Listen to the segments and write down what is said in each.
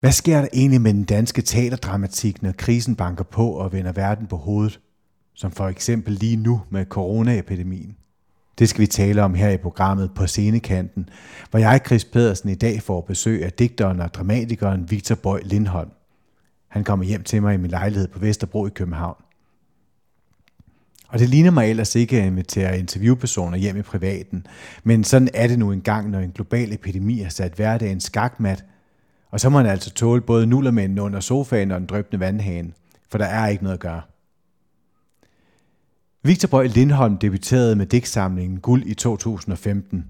Hvad sker der egentlig med den danske teaterdramatik, når krisen banker på og vender verden på hovedet? Som for eksempel lige nu med coronaepidemien. Det skal vi tale om her i programmet på Scenekanten, hvor jeg, Chris Pedersen, i dag får besøg af digteren og dramatikeren Victor Bøj Lindholm. Han kommer hjem til mig i min lejlighed på Vesterbro i København. Og det ligner mig ellers ikke at invitere interviewpersoner hjem i privaten, men sådan er det nu engang, når en global epidemi har sat hverdagen skakmat, og så må man altså tåle både nullermænden under sofaen og den drøbende vandhane, for der er ikke noget at gøre. Victor Bøj Lindholm debuterede med digtsamlingen Guld i 2015.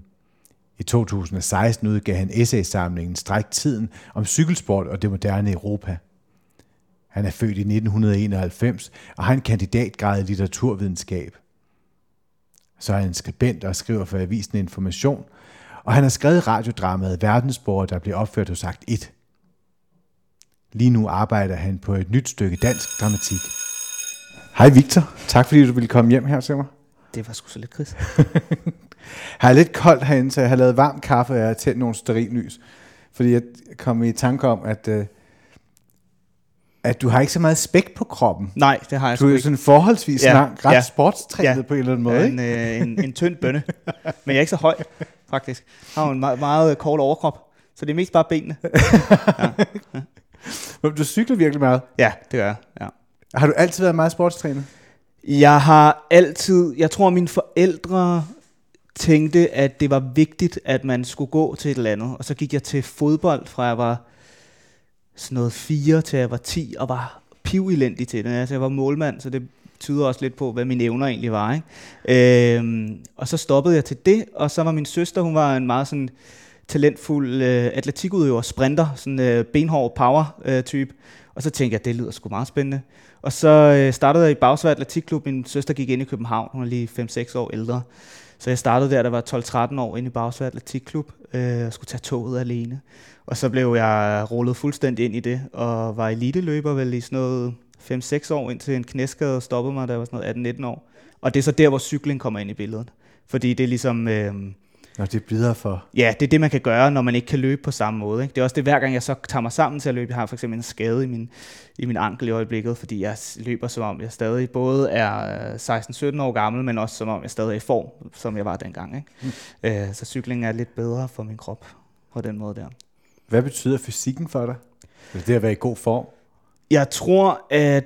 I 2016 udgav han essaysamlingen Stræk tiden om cykelsport og det moderne Europa. Han er født i 1991 og har en kandidatgrad i litteraturvidenskab. Så er han skribent og skriver for Avisen Information, og han har skrevet radiodramaet Verdensborger, der blev opført hos Akt 1. Lige nu arbejder han på et nyt stykke dansk dramatik. Hej Victor, tak fordi du ville komme hjem her til mig. Det var sgu så lidt Chris. Her er lidt koldt herinde, så jeg har lavet varm kaffe, og jeg har tændt nogle sterillys. Fordi jeg kom i tanke om, at, øh, at du har ikke så meget spæk på kroppen. Nej, det har jeg Du er jo ikke. sådan forholdsvis Ja, lang, ret ja, sportstrænet ja. på en eller anden måde. Ja, ikke? en, øh, en, en tynd bønne. Men jeg er ikke så høj, faktisk. Jeg har jo en meget, meget kort overkrop. Så det er mest bare benene. Men Du cykler virkelig meget. Ja, det gør jeg. Ja. Har du altid været meget sportstrænet? Jeg har altid, jeg tror mine forældre tænkte, at det var vigtigt, at man skulle gå til et eller andet. Og så gik jeg til fodbold, fra jeg var sådan noget 4 til jeg var 10, og var pivelendig til det. Altså, jeg var målmand, så det tyder også lidt på, hvad mine evner egentlig var. Ikke? Øhm, og så stoppede jeg til det, og så var min søster, hun var en meget sådan talentfuld øh, atletikudøver, sprinter, sådan øh, benhård power øh, type. Og så tænkte jeg, det lyder sgu meget spændende. Og så øh, startede jeg i Bagsvær Atletikklub. Min søster gik ind i København. Hun er lige 5-6 år ældre. Så jeg startede der, der var 12-13 år inde i Bagsvær Atletikklub. Øh, og skulle tage toget alene. Og så blev jeg rullet fuldstændig ind i det. Og var eliteløber vel i sådan noget 5-6 år, indtil en knæskade stoppede mig, da jeg var sådan noget 18-19 år. Og det er så der, hvor cykling kommer ind i billedet. Fordi det er ligesom... Øh, når det bliver for... Ja, det er det, man kan gøre, når man ikke kan løbe på samme måde. Ikke? Det er også det, hver gang jeg så tager mig sammen til at løbe. Jeg har for eksempel en skade i min, i min ankel i øjeblikket, fordi jeg løber, som om jeg stadig både er øh, 16-17 år gammel, men også som om jeg stadig er i form, som jeg var dengang. Ikke? Mm. Øh, så cykling er lidt bedre for min krop på den måde der. Hvad betyder fysikken for dig? Altså det at være i god form? Jeg tror, at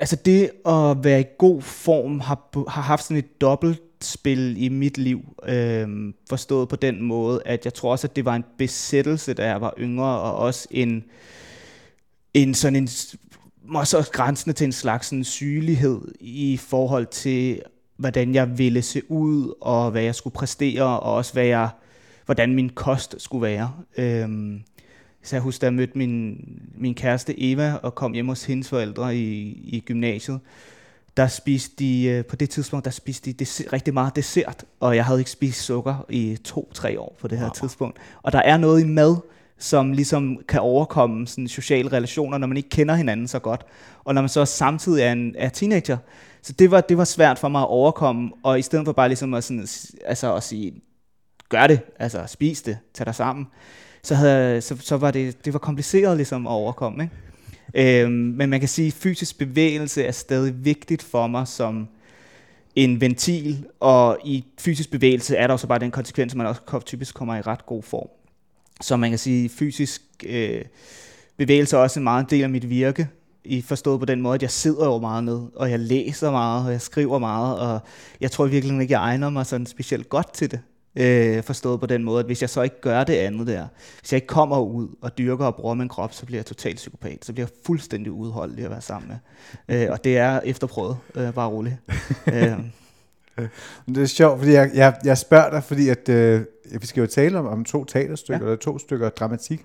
altså det at være i god form har, har haft sådan et spil i mit liv. øh, forstået på den måde, at jeg tror også, at det var en besættelse, da jeg var yngre, og også en, en sådan en, måske også grænsende til en slags sådan sygelighed i forhold til, hvordan jeg ville se ud, og hvad jeg skulle præstere, og også hvad jeg, hvordan min kost skulle være. Øh, så jeg husker, da jeg mødte min, min kæreste Eva og kom hjem hos hendes forældre i, i gymnasiet. Der spiste de, øh, på det tidspunkt, der spiste de dessert, rigtig meget dessert, og jeg havde ikke spist sukker i to-tre år på det her wow. tidspunkt. Og der er noget i mad, som ligesom kan overkomme sådan sociale relationer, når man ikke kender hinanden så godt. Og når man så samtidig er, en, er teenager. Så det var, det var svært for mig at overkomme, og i stedet for bare ligesom at, sådan, altså at sige, gør det, altså spis det, tag dig sammen, så, havde, så, så var det, det var kompliceret ligesom at overkomme. Ikke? Øhm, men man kan sige, at fysisk bevægelse er stadig vigtigt for mig som en ventil, og i fysisk bevægelse er der også bare den konsekvens, at man også typisk kommer i ret god form. Så man kan sige, at fysisk øh, bevægelse er også en meget del af mit virke, i forstået på den måde, at jeg sidder jo meget ned, og jeg læser meget, og jeg skriver meget, og jeg tror virkelig ikke, jeg egner mig sådan specielt godt til det. Øh, forstået på den måde, at hvis jeg så ikke gør det andet der, hvis jeg ikke kommer ud og dyrker og bruger min krop, så bliver jeg totalt psykopat. Så bliver jeg fuldstændig udholdelig at være sammen med. Øh, og det er efterprøvet, øh, bare roligt. øh, Men Det er sjovt, fordi jeg, jeg, jeg spørger dig, fordi at, øh, vi skal jo tale om, om to teaterstykker, ja. Ja. eller to stykker dramatik.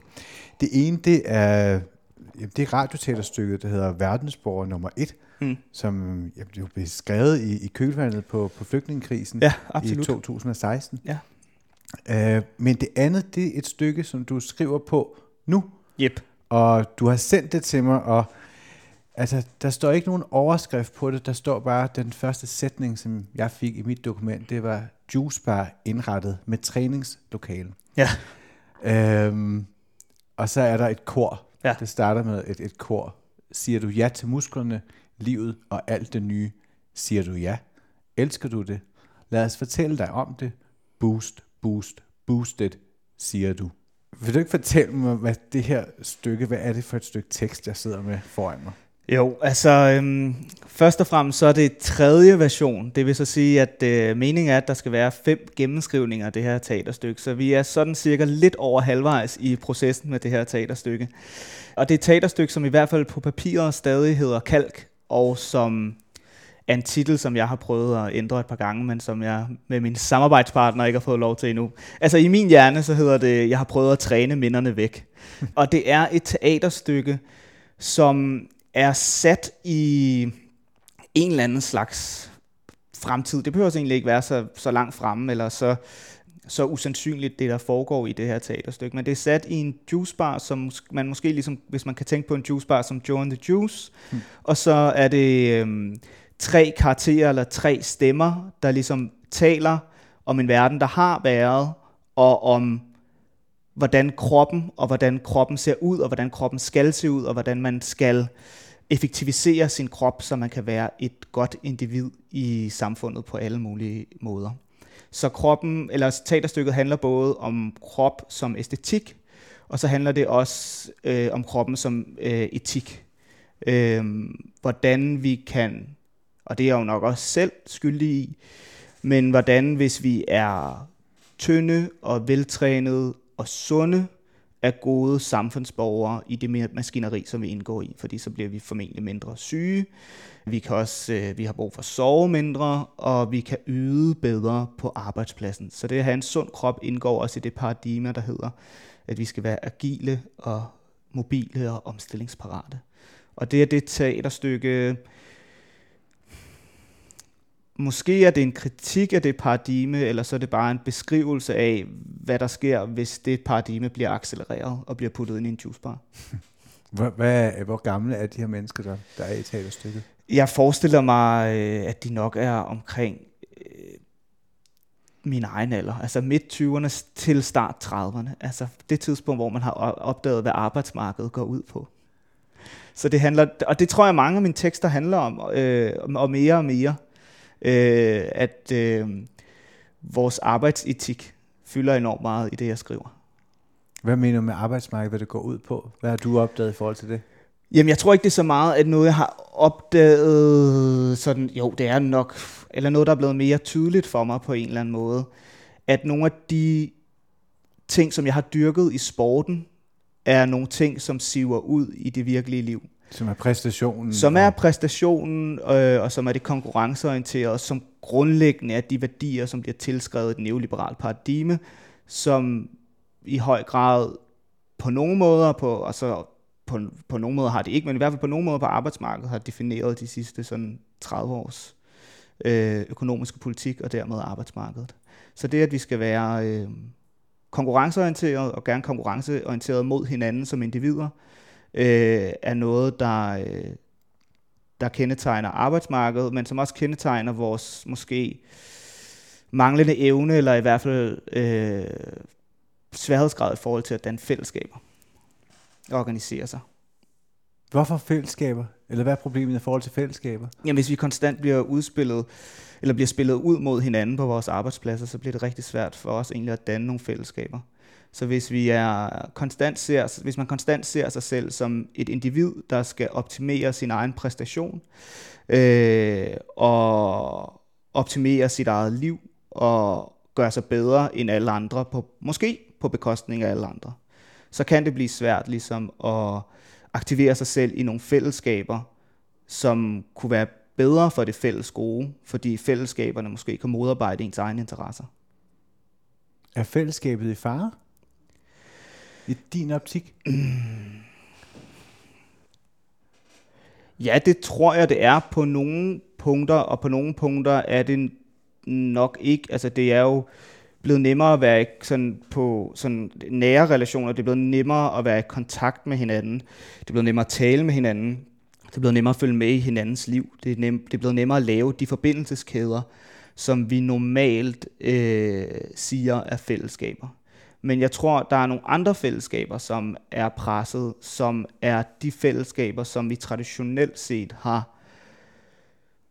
Det ene, det er, jamen, det er radioteaterstykket, der hedder Verdensborger nummer 1, Mm. som jamen, det jo blev skrevet i, i kølvandet på, på flygtningekrisen ja, i absolut. 2016. Ja. Øh, men det andet, det er et stykke, som du skriver på nu, Yep. og du har sendt det til mig, og altså, der står ikke nogen overskrift på det, der står bare den første sætning, som jeg fik i mit dokument, det var juicebar indrettet med træningslokale. Ja. Øhm, Og så er der et kor. Ja. Det starter med et, et kor. Siger du ja til musklerne, livet og alt det nye? Siger du ja? Elsker du det? Lad os fortælle dig om det. Boost, boost, boosted, siger du. Vil du ikke fortælle mig, hvad det her stykke, hvad er det for et stykke tekst, jeg sidder med foran mig? Jo, altså øhm, først og fremmest så er det tredje version. Det vil så sige, at øh, meningen er, at der skal være fem gennemskrivninger af det her teaterstykke. Så vi er sådan cirka lidt over halvvejs i processen med det her teaterstykke. Og det er et teaterstykke, som i hvert fald på papiret stadig hedder Kalk, og som er en titel, som jeg har prøvet at ændre et par gange, men som jeg med min samarbejdspartner ikke har fået lov til endnu. Altså i min hjerne, så hedder det, jeg har prøvet at træne minderne væk. og det er et teaterstykke, som er sat i en eller anden slags fremtid. Det behøver egentlig ikke være så, så langt fremme, eller så, så usandsynligt, det der foregår i det her teaterstykke. Men det er sat i en juicebar, som man måske ligesom, hvis man kan tænke på en juicebar som Joe and the Juice, hmm. og så er det øhm, tre karakterer eller tre stemmer, der ligesom taler om en verden, der har været, og om hvordan kroppen, og hvordan kroppen ser ud, og hvordan kroppen skal se ud, og hvordan man skal effektivisere sin krop, så man kan være et godt individ i samfundet på alle mulige måder. Så kroppen, eller teaterstykket handler både om krop som æstetik, og så handler det også øh, om kroppen som øh, etik. Øh, hvordan vi kan, og det er jo nok også selv skyldig i, men hvordan hvis vi er tynde og veltrænede og sunde, er gode samfundsborgere i det maskineri, som vi indgår i, fordi så bliver vi formentlig mindre syge. Vi kan også øh, vi har brug for at sove mindre, og vi kan yde bedre på arbejdspladsen. Så det at have en sund krop indgår også i det paradigme, der hedder, at vi skal være agile og mobile og omstillingsparate. Og det er det teaterstykke, Måske er det en kritik af det paradigme, eller så er det bare en beskrivelse af, hvad der sker, hvis det paradigme bliver accelereret og bliver puttet ind i en juicebar. Hvor, hvad, hvor gamle er de her mennesker, der, der er i teaterstykket? Jeg forestiller mig, øh, at de nok er omkring øh, min egen alder, altså midt 20'erne til start 30'erne. Altså det tidspunkt, hvor man har opdaget, hvad arbejdsmarkedet går ud på. Så det handler, og det tror jeg mange af mine tekster handler om, øh, og mere og mere øh, at øh, vores arbejdsetik fylder enormt meget i det, jeg skriver. Hvad mener du med arbejdsmarkedet, hvad det går ud på? Hvad har du opdaget i forhold til det? Jamen, jeg tror ikke, det er så meget, at noget, jeg har opdaget, sådan, jo, det er nok, eller noget, der er blevet mere tydeligt for mig på en eller anden måde, at nogle af de ting, som jeg har dyrket i sporten, er nogle ting, som siver ud i det virkelige liv. Som er præstationen. Som er præstationen, øh, og som er det konkurrenceorienterede, som grundlæggende er de værdier, som bliver tilskrevet et neoliberalt paradigme, som i høj grad på nogle måder, på, altså på, på nogle måder har det ikke, men i hvert fald på nogle måder på arbejdsmarkedet har defineret de sidste sådan 30 års øh, økonomiske politik og dermed arbejdsmarkedet. Så det, at vi skal være øh, konkurrenceorienteret og gerne konkurrenceorienteret mod hinanden som individer, øh, er noget, der, øh, der kendetegner arbejdsmarkedet, men som også kendetegner vores måske manglende evne, eller i hvert fald øh, sværhedsgrad i forhold til at danne fællesskaber og organisere sig. Hvorfor fællesskaber? Eller hvad er problemet i forhold til fællesskaber? Jamen, hvis vi konstant bliver udspillet, eller bliver spillet ud mod hinanden på vores arbejdspladser, så bliver det rigtig svært for os egentlig at danne nogle fællesskaber. Så hvis, vi er konstant ser, hvis man konstant ser sig selv som et individ, der skal optimere sin egen præstation, øh, og optimere sit eget liv, og gøre sig bedre end alle andre, på, måske på bekostning af alle andre, så kan det blive svært ligesom at aktivere sig selv i nogle fællesskaber, som kunne være bedre for det fælles gode, fordi fællesskaberne måske kan modarbejde ens egne interesser. Er fællesskabet i fare? I din optik? Ja, det tror jeg, det er på nogle punkter, og på nogle punkter er det nok ikke. Altså, det er jo blevet nemmere at være sådan på sådan nære relationer. Det er blevet nemmere at være i kontakt med hinanden. Det er blevet nemmere at tale med hinanden. Det er blevet nemmere at følge med i hinandens liv. Det er, nem, det er blevet nemmere at lave de forbindelseskæder, som vi normalt øh, siger er fællesskaber. Men jeg tror, der er nogle andre fællesskaber, som er presset, som er de fællesskaber, som vi traditionelt set har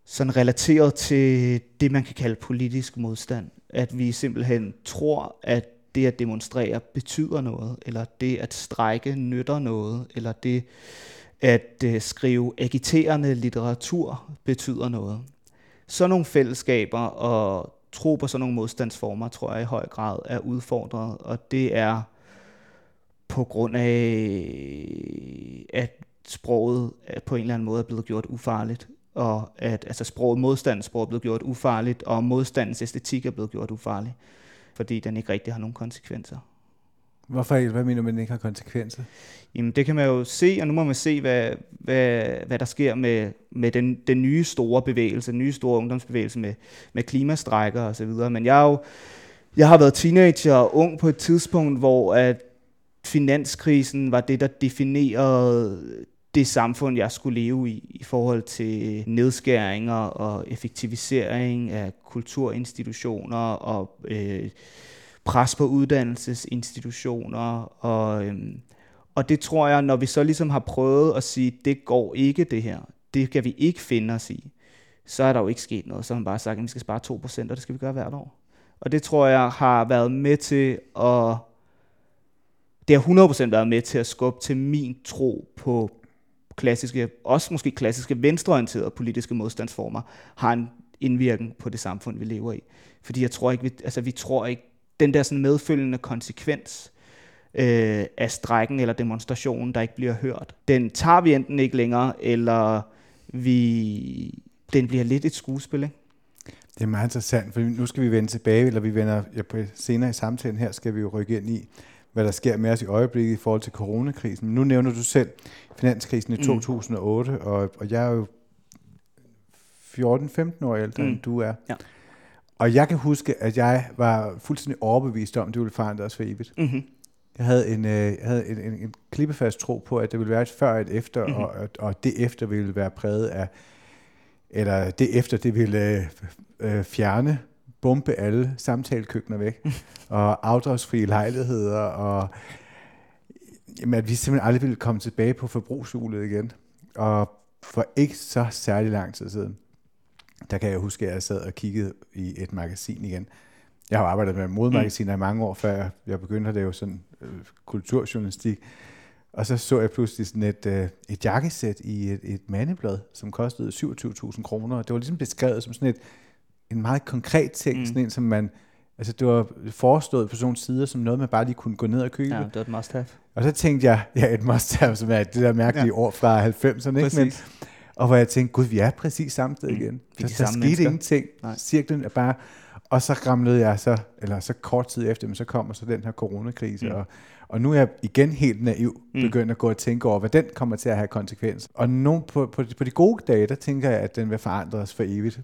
sådan relateret til det, man kan kalde politisk modstand. At vi simpelthen tror, at det at demonstrere betyder noget, eller det at strække nytter noget, eller det at øh, skrive agiterende litteratur betyder noget. Så nogle fællesskaber og tro på sådan nogle modstandsformer, tror jeg i høj grad er udfordret, og det er på grund af, at sproget på en eller anden måde er blevet gjort ufarligt, og at altså sproget, modstandssprog er blevet gjort ufarligt, og modstandens æstetik er blevet gjort ufarlig, fordi den ikke rigtig har nogen konsekvenser. Hvorfor ikke? Hvad mener du, at den ikke har konsekvenser? Jamen det kan man jo se, og nu må man se, hvad, hvad, hvad der sker med, med den, den nye store bevægelse, den nye store ungdomsbevægelse med, med klimastrækker og så videre. Men jeg, er jo, jeg har været teenager og ung på et tidspunkt, hvor at finanskrisen var det, der definerede det samfund, jeg skulle leve i, i forhold til nedskæringer og effektivisering af kulturinstitutioner og øh, pres på uddannelsesinstitutioner. Og, øhm, og det tror jeg, når vi så ligesom har prøvet at sige, det går ikke det her, det kan vi ikke finde os i, så er der jo ikke sket noget. Så har man bare sagt, at vi skal spare 2%, og det skal vi gøre hvert år. Og det tror jeg har været med til at det har 100% været med til at skubbe til min tro på klassiske, også måske klassiske venstreorienterede politiske modstandsformer, har en indvirkning på det samfund, vi lever i. Fordi jeg tror ikke, vi, altså vi tror ikke, den der sådan medfølgende konsekvens øh, af strækken eller demonstrationen, der ikke bliver hørt, den tager vi enten ikke længere, eller vi, den bliver lidt et skuespil. Ikke? Det er meget interessant, for nu skal vi vende tilbage, eller vi vender ja, på senere i samtalen her, skal vi jo rykke ind i, hvad der sker med os i øjeblikket i forhold til coronakrisen. Men nu nævner du selv finanskrisen i mm. 2008, og, og jeg er jo 14-15 år ældre, mm. end du er. Ja. Og jeg kan huske, at jeg var fuldstændig overbevist om, at det ville forandre os for evigt. Mm-hmm. Jeg havde en, øh, jeg havde en, en, en klippefast tro på, at det ville være et før og et efter, mm-hmm. og, og, det efter ville være præget af, eller det efter, det ville øh, øh, fjerne bombe alle samtalekøkkener væk, og afdragsfrie lejligheder, og jamen, at vi simpelthen aldrig ville komme tilbage på forbrugshjulet igen. Og for ikke så særlig lang tid siden, der kan jeg huske, at jeg sad og kiggede i et magasin igen. Jeg har arbejdet med modemagasiner mm. i mange år, før jeg begyndte at lave sådan øh, kulturjournalistik. Og så så jeg pludselig sådan et, øh, et jakkesæt i et, et mandeblad, som kostede 27.000 kroner. Det var ligesom beskrevet som sådan et en meget konkret ting, mm. sådan en, som man, altså det var forestået på sådan nogle sider, som noget, man bare lige kunne gå ned og købe. Ja, det var et must have. Og så tænkte jeg, ja, et must have, som er det der mærkelige ja. år fra 90'erne, ikke? Men, og hvor jeg tænkte, gud, vi er præcis samme sted mm. igen. Så der skete mennesker. ingenting. Nej. Cirklen er bare, og så ramlede jeg så, eller så kort tid efter, men så kommer så den her coronakrise, mm. og, og nu er jeg igen helt naiv mm. begyndt at gå og tænke over, hvad den kommer til at have konsekvenser. Og nu på, på, på de gode dage, der tænker jeg, at den vil forandre os for evigt.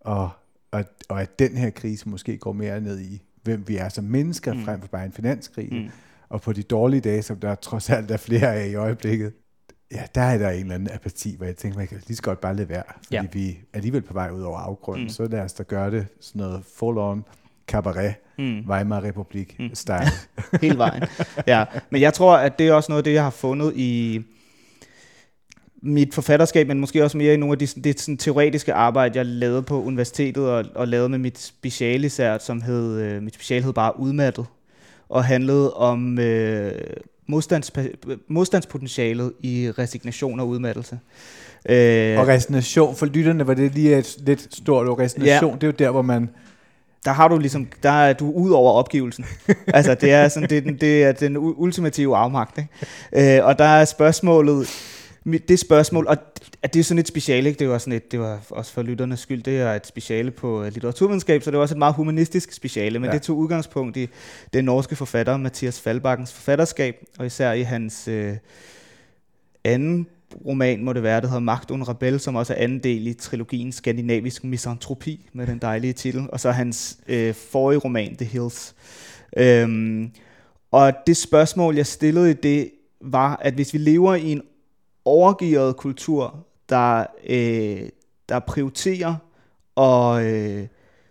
Og og, og at den her krise måske går mere ned i, hvem vi er som mennesker, mm. frem for bare en finanskrise. Mm. Og på de dårlige dage, som der trods alt er flere af i øjeblikket, ja, der er der en eller anden apati, hvor jeg tænker, man kan lige så godt bare lade være, fordi ja. vi er alligevel på vej ud over afgrunden, mm. så lad os da gøre det sådan noget full-on cabaret, mm. Weimar Republik mm. style. Hele vejen. Ja, men jeg tror, at det er også noget det, jeg har fundet i mit forfatterskab, men måske også mere i nogle af de, det sådan, teoretiske arbejde, jeg lavede på universitetet og, og lavede med mit speciale især, som hed, øh, mit speciale hed bare Udmattet, og handlede om øh, modstands, modstandspotentialet i resignation og udmattelse. Øh, og resignation, for lytterne var det lige et lidt stort ord. Resignation, ja. det er jo der, hvor man der har du ligesom, der er du ud over opgivelsen. altså det er sådan, det er den, det er den ultimative afmagt. Ikke? Øh, og der er spørgsmålet, det spørgsmål, og det er sådan et speciale, ikke? det var sådan et, det var også for lytternes skyld, det er et speciale på øh, litteraturvidenskab, så det var også et meget humanistisk speciale, men ja. det tog udgangspunkt i den norske forfatter Mathias Faldbakkens forfatterskab, og især i hans øh, anden roman, må det være, der hedder Magt und Rebel, som også er anden del i trilogien Skandinavisk Misantropi, med den dejlige titel, og så hans øh, forrige roman, The Hills. Øhm, og det spørgsmål, jeg stillede i det, var, at hvis vi lever i en overgivet kultur, der, øh, der prioriterer og øh,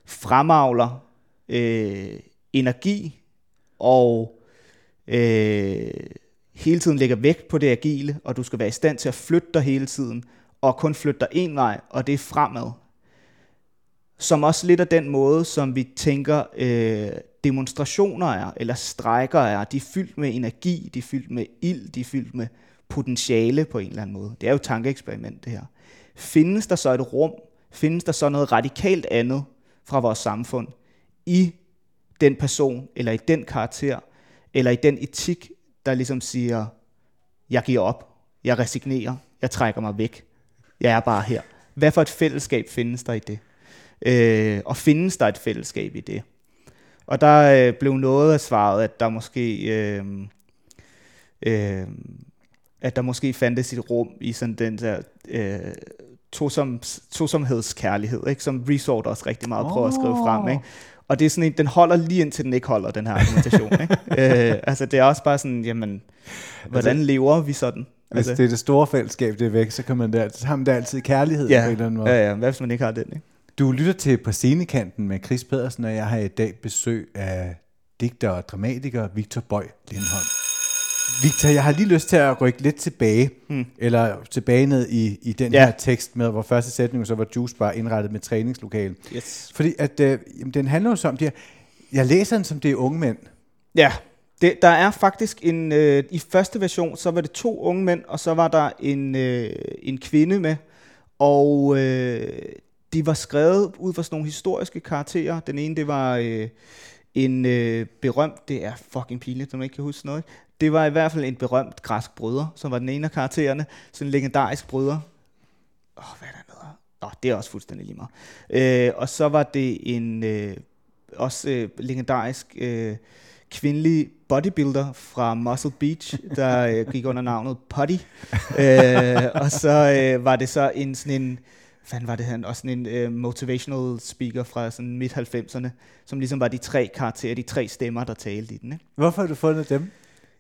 fremavler øh, energi og øh, hele tiden lægger vægt på det agile, og du skal være i stand til at flytte dig hele tiden, og kun flytte dig en vej, og det er fremad. Som også lidt af den måde, som vi tænker øh, demonstrationer er, eller strækker er. De er fyldt med energi, de er fyldt med ild, de er fyldt med potentiale på en eller anden måde. Det er jo et tankeeksperiment, det her. Findes der så et rum, findes der så noget radikalt andet fra vores samfund i den person, eller i den karakter, eller i den etik, der ligesom siger, jeg giver op, jeg resignerer, jeg trækker mig væk, jeg er bare her. Hvad for et fællesskab findes der i det? Øh, og findes der et fællesskab i det? Og der øh, blev noget af svaret, at der måske... Øh, øh, at der måske fandtes et rum i sådan den der øh, tosom, tosomhedskærlighed, ikke? som Resort også rigtig meget prøver oh. at skrive frem. Ikke? Og det er sådan en, den holder lige indtil den ikke holder, den her argumentation. ikke? øh, altså det er også bare sådan, jamen, hvordan altså, lever vi sådan? Hvis altså, det er det store fællesskab, det er væk, så kan man der, så har man der altid kærlighed ja, på en eller anden måde. Ja, ja, hvad hvis man ikke har den? Ikke? Du lytter til På scenekanten med Chris Pedersen, og jeg har i dag besøg af digter og dramatiker Victor Bøj Lindholm. Victor, jeg har lige lyst til at rykke lidt tilbage, hmm. eller tilbage ned i, i den ja. her tekst med, hvor første sætning så var Juice Bar indrettet med træningslokale. Yes. Fordi at, øh, jamen, den handler jo om det her, jeg læser den som det er unge mænd. Ja, det, der er faktisk en, øh, i første version, så var det to unge mænd, og så var der en, øh, en kvinde med, og øh, de var skrevet ud fra sådan nogle historiske karakterer. Den ene, det var øh, en øh, berømt, det er fucking pinligt, som man ikke kan huske noget. Det var i hvert fald en berømt græsk bryder, som var den ene af karaktererne. Sådan en legendarisk bryder. Åh, oh, hvad er der noget? Nå, oh, det er også fuldstændig lige meget. Øh, og så var det en øh, også øh, legendarisk øh, kvindelig bodybuilder fra Muscle Beach, der øh, gik under navnet Putty. øh, og så øh, var det så en sådan en fanden var det han, også sådan en øh, motivational speaker fra sådan midt-90'erne, som ligesom var de tre karakterer, de tre stemmer, der talte i den. Ikke? Hvorfor har du fundet dem?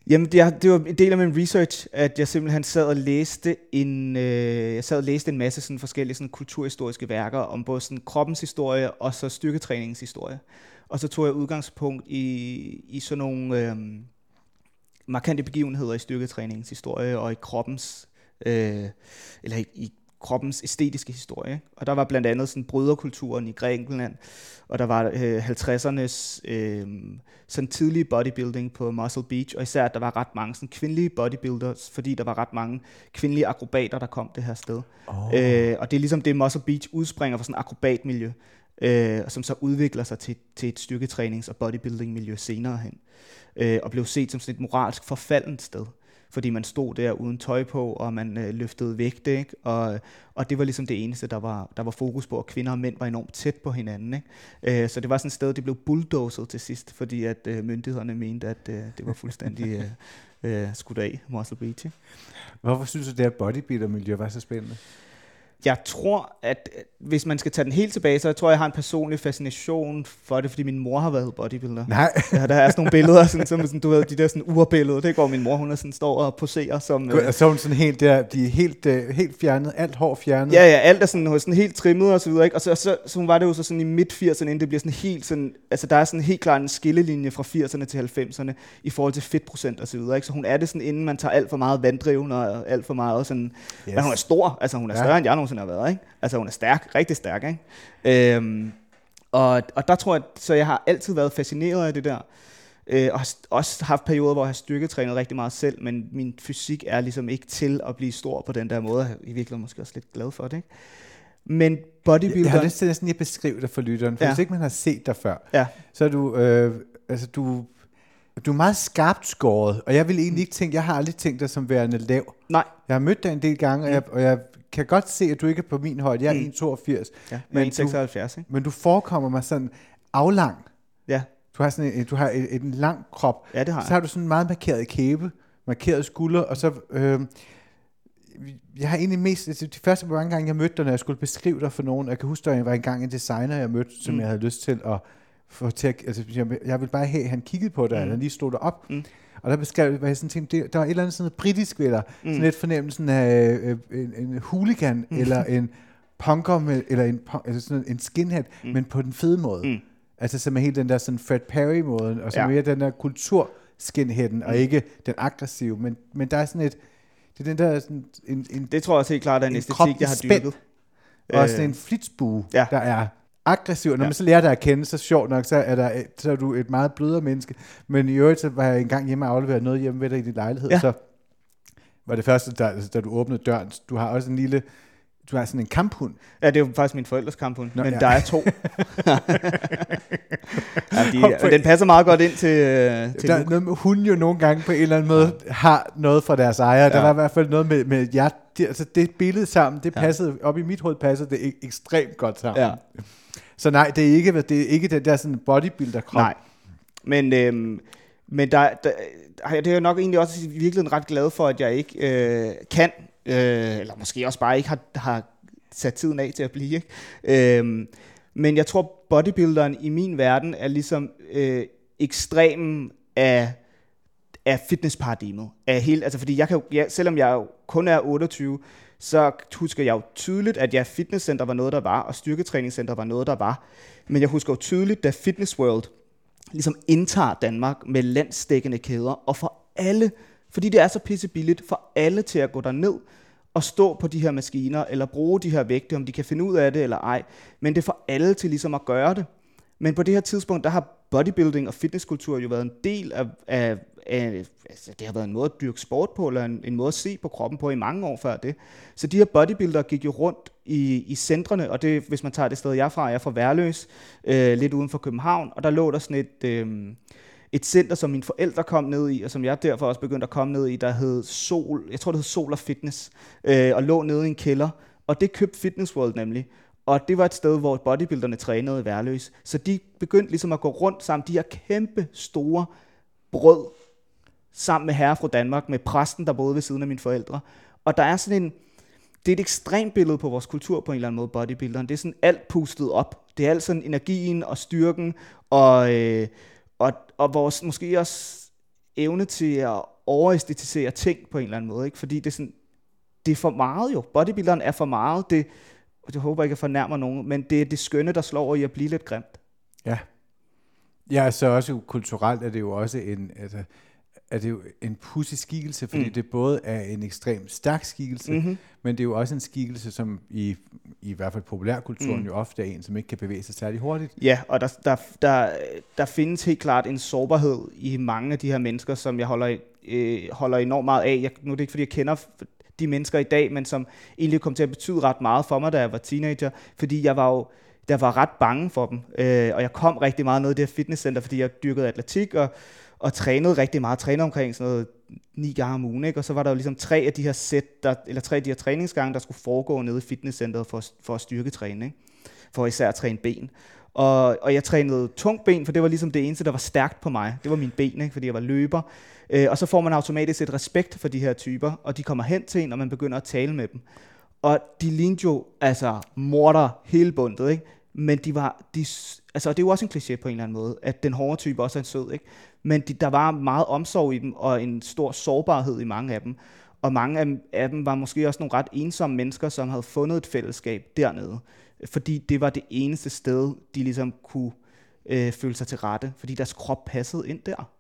Jamen, det, det var en del af min research, at jeg simpelthen sad og læste en, øh, jeg sad og læste en masse sådan forskellige sådan kulturhistoriske værker om både sådan kroppens historie og så styrketræningens historie. Og så tog jeg udgangspunkt i, i sådan nogle øh, markante begivenheder i styrketræningens historie og i kroppens, øh, eller i, i kroppens æstetiske historie. Og der var blandt andet sådan bryderkulturen i Grækenland, og der var øh, 50'ernes øh, sådan tidlige bodybuilding på Muscle Beach, og især at der var ret mange sådan kvindelige bodybuilders, fordi der var ret mange kvindelige akrobater, der kom det her sted. Oh. Øh, og det er ligesom det, Muscle Beach udspringer fra sådan et akrobatmiljø, øh, som så udvikler sig til, til et styrketrænings- og bodybuilding-miljø senere hen, øh, og blev set som sådan et moralsk forfaldent sted fordi man stod der uden tøj på, og man øh, løftede vægte, ikke? Og, og det var ligesom det eneste, der var, der var fokus på, at kvinder og mænd var enormt tæt på hinanden. Ikke? Øh, så det var sådan et sted, det blev bulldozet til sidst, fordi at øh, myndighederne mente, at øh, det var fuldstændig øh, øh, skudt af Muscle Beach. Hvorfor synes du, det her bodybuilder-miljø var så spændende? Jeg tror, at hvis man skal tage den helt tilbage, så jeg tror jeg, har en personlig fascination for det, fordi min mor har været bodybuilder. Nej. Ja, der er sådan nogle billeder, sådan, som sådan, du ved, de der sådan urbilleder, det går min mor, hun er sådan, står og poserer som... Øh, så hun sådan helt der, de er helt, uh, helt fjernet, alt hår fjernet? Ja, ja, alt er sådan, hun er sådan helt trimmet og så videre, ikke? Og så, så, så, var det jo så sådan i midt-80'erne, inden det bliver sådan helt sådan, altså der er sådan helt klart en skillelinje fra 80'erne til 90'erne i forhold til fedtprocent og så videre, ikke? Så hun er det sådan, inden man tager alt for meget vanddrivende og alt for meget sådan, yes. men hun er stor, altså hun er større, ja. end jeg nogensinde har været, ikke? Altså hun er stærk, rigtig stærk, ikke? Øhm, og, og der tror jeg, så jeg har altid været fascineret af det der. Øh, og har også haft perioder, hvor jeg har styrketrænet rigtig meget selv, men min fysik er ligesom ikke til at blive stor på den der måde. Jeg er i virkeligheden måske også lidt glad for det, ikke? Men bodybuilder... Jeg har lyst til næsten at beskrive det for lytteren, for ja. hvis ikke man har set dig før, ja. så er du, øh, altså du, du er meget skarpt skåret, og jeg vil egentlig ikke tænke, jeg har aldrig tænkt dig som værende lav. Nej. Jeg har mødt dig en del gange, og jeg, og jeg kan godt se, at du ikke er på min højde. Jeg er mm. 1,82. Ja, men 1,76. Ikke? Men du forekommer mig sådan aflang. Ja. Du har sådan en, du har en, en lang krop. Ja, det har jeg. Så har du sådan en meget markeret kæbe, markeret skulder, og så... Øh, jeg har egentlig mest, altså de første mange gange, jeg mødte dig, når jeg skulle beskrive dig for nogen, jeg kan huske, at jeg var engang en designer, jeg mødte, som mm. jeg havde lyst til at få til at, altså, jeg, jeg ville bare have, at han kiggede på dig, mm. han lige stod op. Mm. Og der beskrev jeg sådan tænkte, det, der var et eller andet sådan noget britisk ved dig. Mm. Sådan lidt fornemmelsen af øh, en, en hooligan, mm. eller en punker, med, eller en, altså sådan en skinhead, mm. men på den fede måde. Mm. Altså som er helt den der sådan Fred Perry-måden, og som Ja. mere den der kultur skinheaden, og ikke den aggressive, men, men der er sådan et, det er den der sådan en, en, Det tror jeg også helt klart er en, En æstetik, jeg har dyrket. og sådan en flitsbue, ja. der er aggressiv. Når Ja. man så lærer dig at kende, så sjovt nok, så er, der, så er du et meget blødere menneske. Men i øvrigt, så var jeg engang hjemme og afleveret noget hjemme ved dig i din lejlighed, Ja. så var det første, da, da du åbnede døren, du har også en lille, du har sådan en kamphund. Ja, det er jo faktisk min forældres kamphund, Nå, men ja. der er to. ja, de, og den passer meget godt ind til, øh, til Der er noget med hunden jo nogle gange på en eller anden måde har noget fra deres ejer. Ja. Der var i hvert fald noget med, med ja, det, altså det billede sammen, det Ja. passede, op i mit hoved passede det ek- ekstremt godt sammen. Ja. Så nej, det er ikke, det er ikke den der sådan bodybuilder krop. Nej. Men, øhm, men der, der, det er jeg nok egentlig også i virkeligheden ret glad for, at jeg ikke øh, kan, øh, eller måske også bare ikke har, har sat tiden af til at blive. Ikke? Øhm, men jeg tror, bodybuilderen i min verden er ligesom øh, ekstremen af, af fitnessparadigmet. Af hele, altså fordi jeg kan, jeg, selvom jeg kun er 28, så husker jeg jo tydeligt, at ja, fitnesscenter var noget, der var, og styrketræningscenter var noget, der var. Men jeg husker jo tydeligt, da Fitness World ligesom indtager Danmark med landstækkende kæder, og for alle, fordi det er så pisse billigt, for alle til at gå derned og stå på de her maskiner, eller bruge de her vægte, om de kan finde ud af det eller ej. Men det er for alle til ligesom at gøre det. Men på det her tidspunkt, der har bodybuilding og fitnesskultur jo været en del af, af, af altså det har været en måde at dyrke sport på, eller en, en måde at se på kroppen på i mange år før det. Så de her bodybuildere gik jo rundt i, i centrene, og det, hvis man tager det sted, jeg er fra, jeg er fra Værløs, øh, lidt uden for København, og der lå der sådan et, øh, et center, som mine forældre kom ned i, og som jeg derfor også begyndte at komme ned i, der hed Sol, jeg tror det hed Sol og Fitness, øh, og lå nede i en kælder, og det købte Fitness World nemlig. Og det var et sted, hvor bodybuilderne trænede i Værløs. Så de begyndte ligesom at gå rundt sammen, de her kæmpe store brød, sammen med herre fra Danmark, med præsten, der boede ved siden af mine forældre. Og der er sådan en, det er et ekstremt billede på vores kultur på en eller anden måde, bodybuilderen. Det er sådan alt pustet op. Det er alt sådan energien og styrken, og, øh, og, og vores måske også evne til at overæstetisere ting på en eller anden måde. Ikke? Fordi det er, sådan, det er for meget jo. Bodybuilderen er for meget. Det, og jeg håber ikke, jeg fornærmer nogen, men det er det skønne, der slår over i at blive lidt grimt. Ja. Ja, så også kulturelt er det jo også en, altså, er det jo en pussy skikkelse, fordi Mm. det både er en ekstremt stærk skikkelse, Mhm. mm-hmm. men det er jo også en skikkelse, som i, i hvert fald populærkulturen Mm. mm. jo ofte er en, som ikke kan bevæge sig særlig hurtigt. Ja, og der, der, der, der findes helt klart en sårbarhed i mange af de her mennesker, som jeg holder, øh, holder enormt meget af. Jeg, nu er det ikke, fordi jeg kender de mennesker i dag, men som egentlig kom til at betyde ret meget for mig, da jeg var teenager, fordi jeg var jo jeg var ret bange for dem, øh, og jeg kom rigtig meget ned i det her fitnesscenter, fordi jeg dyrkede atletik og, og trænede rigtig meget, trænede omkring sådan noget ni gange om ugen, ikke? og så var der jo ligesom tre af de her sæt, der, eller tre af de her træningsgange, der skulle foregå nede i fitnesscenteret for, for at styrke ikke? for især at træne ben. Og, og jeg trænede tungt ben, for det var ligesom det eneste, der var stærkt på mig. Det var mine ben, ikke? fordi jeg var løber. Øh, og så får man automatisk et respekt for de her typer, og de kommer hen til en, og man begynder at tale med dem. Og de lignede jo altså morder hele bundet, ikke? Men de var, de, altså og det er jo også en kliché på en eller anden måde, at den hårde type også er en sød, ikke? Men de, der var meget omsorg i dem, og en stor sårbarhed i mange af dem. Og mange af, af dem var måske også nogle ret ensomme mennesker, som havde fundet et fællesskab dernede. Fordi det var det eneste sted, de ligesom kunne øh, føle sig til rette, fordi deres krop passede ind der.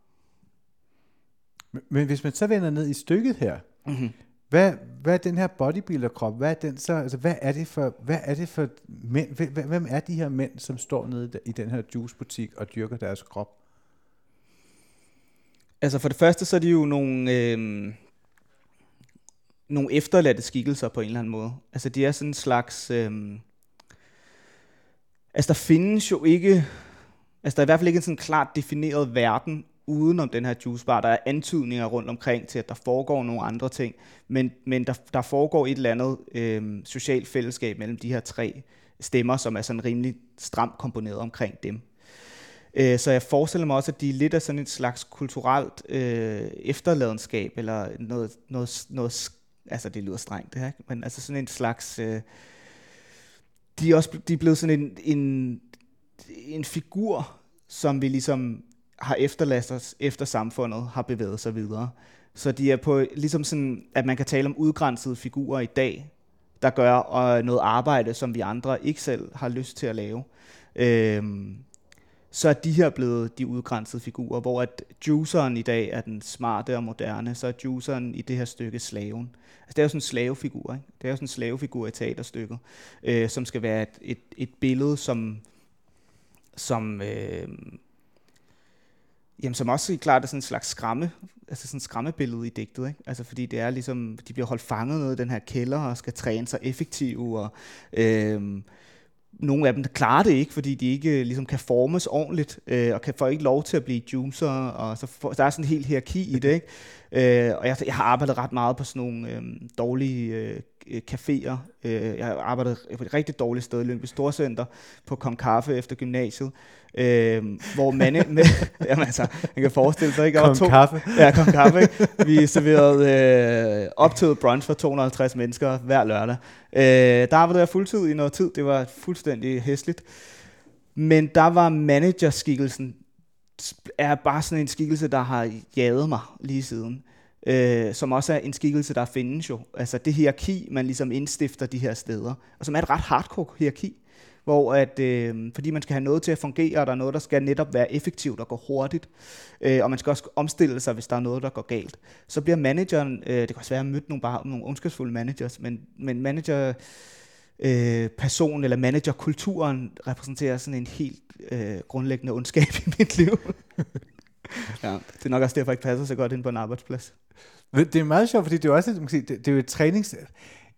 Men, men hvis man så vender ned i stykket her, Mm-hmm hvad, hvad er den her bodybuilder-krop? Hvad er, den så, altså, hvad er det for, hvad er det for mænd? Hvem, er de her mænd, som står nede i den her juicebutik og dyrker deres krop? Altså for det første, så er de jo nogle, øh, nogle efterladte skikkelser på en eller anden måde. Altså de er sådan en slags... Øh, altså der findes jo ikke... Altså der er i hvert fald ikke en sådan klart defineret verden uden om den her juicebar. Der er antydninger rundt omkring til, at der foregår nogle andre ting. Men, men der, der foregår et eller andet øh, socialt fællesskab mellem de her tre stemmer, som er sådan rimelig stramt komponeret omkring dem. Øh, Så jeg forestiller mig også, at de er lidt af sådan et slags kulturelt øh, efterladenskab, eller noget, noget, noget, altså det lyder strengt det her, men altså sådan en slags, øh, de er også de er blevet sådan en, en, en figur, som vi ligesom har efterladt os efter samfundet har bevæget sig videre. Så de er på ligesom sådan, at man kan tale om udgrænsede figurer i dag, der gør og noget arbejde, som vi andre ikke selv har lyst til at lave. Øhm, så er de her blevet de udgrænsede figurer, hvor at juiceren i dag er den smarte og moderne, så er juiceren i det her stykke slaven. Altså det er jo sådan en slavefigur, ikke? Det er jo sådan en slavefigur i teaterstykket, øh, som skal være et, et, et billede, som, som, øh, jamen, som også klart er sådan en slags skræmme, altså sådan skræmmebillede i digtet, ikke? Altså fordi det er ligesom, de bliver holdt fanget nede i den her kælder og skal træne sig effektivt og øh, nogle af dem klarer det ikke, fordi de ikke øh, ligesom kan formes ordentligt, øh, og kan få ikke lov til at blive juicer, og så for, der er sådan en helt hierarki i det, ikke? Øh, og jeg, jeg har arbejdet ret meget på sådan nogle øh, dårlige øh, caféer. Øh, jeg har arbejdet på et rigtig dårligt sted, Lyngby Storcenter, på Kong Kaffe efter gymnasiet, øh, hvor man, med, jamen altså, man kan forestille sig, ikke? Kong to, Kaffe. Ja, Kong Kaffe. Ikke? Vi serverede øh, optaget brunch for 250 mennesker hver lørdag. Øh, der arbejdede jeg fuldtid i noget tid. Det var fuldstændig hæsligt. Men der var managerskikkelsen er bare sådan en skikkelse, der har jaget mig lige siden. Øh, som også er en skikkelse, der findes jo. Altså det hierarki, man ligesom indstifter de her steder. Og som er et ret hardcore hierarki hvor at, øh, fordi man skal have noget til at fungere, og der er noget, der skal netop være effektivt og gå hurtigt, øh, og man skal også omstille sig, hvis der er noget, der går galt. Så bliver manageren, øh, det kan også være, at møde nogle, bare, nogle ondskabsfulde managers, men, men manager øh, person eller managerkulturen repræsenterer sådan en helt øh, grundlæggende ondskab i mit liv. ja, det er nok også derfor, jeg ikke passer så godt ind på en arbejdsplads. Det er meget sjovt, fordi det er også det, det er jo et trænings...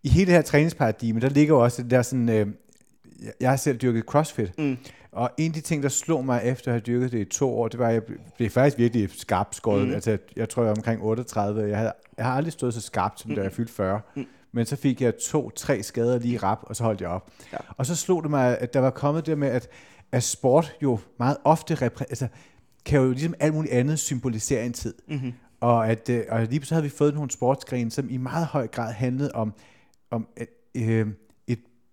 I hele det her træningsparadigme, der ligger jo også det der sådan, øh, jeg har selv dyrket CrossFit, mm. og en af de ting, der slog mig efter at have dyrket det i to år, det var, at jeg blev faktisk virkelig skarpt skåret. Mm. Altså, jeg tror, jeg var omkring 38. Jeg, havde, jeg har aldrig stået så skarpt, som mm. da jeg fyldte 40. Mm. Men så fik jeg to-tre skader lige rap, og så holdt jeg op. Ja. Og så slog det mig, at der var kommet det med, at, at sport jo meget ofte repræ- altså, kan jo ligesom alt muligt andet symbolisere en tid. Mm-hmm. Og, at, øh, og lige så havde vi fået nogle sportsgrene, som i meget høj grad handlede om, om øh,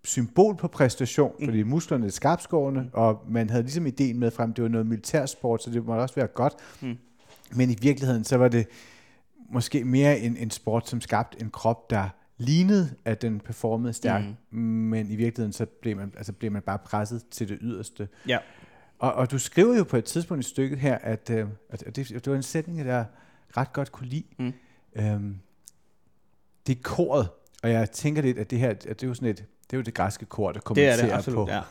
symbol på præstation, mm. fordi musklerne er skarpskårende, mm. og man havde ligesom ideen med frem, det var noget militærsport, så det måtte også være godt. Mm. Men i virkeligheden, så var det måske mere en, en sport, som skabte en krop, der lignede, at den performede stærkt, mm. men i virkeligheden, så blev man, altså blev man bare presset til det yderste. Ja. Og, og du skriver jo på et tidspunkt i stykket her, at, øh, at det, det var en sætning, der ret godt kunne lide. Mm. Øhm, det er koret, og jeg tænker lidt, at det her, at det er jo sådan et det er jo det græske kor, der kommenterer det er det, absolut, på, ja.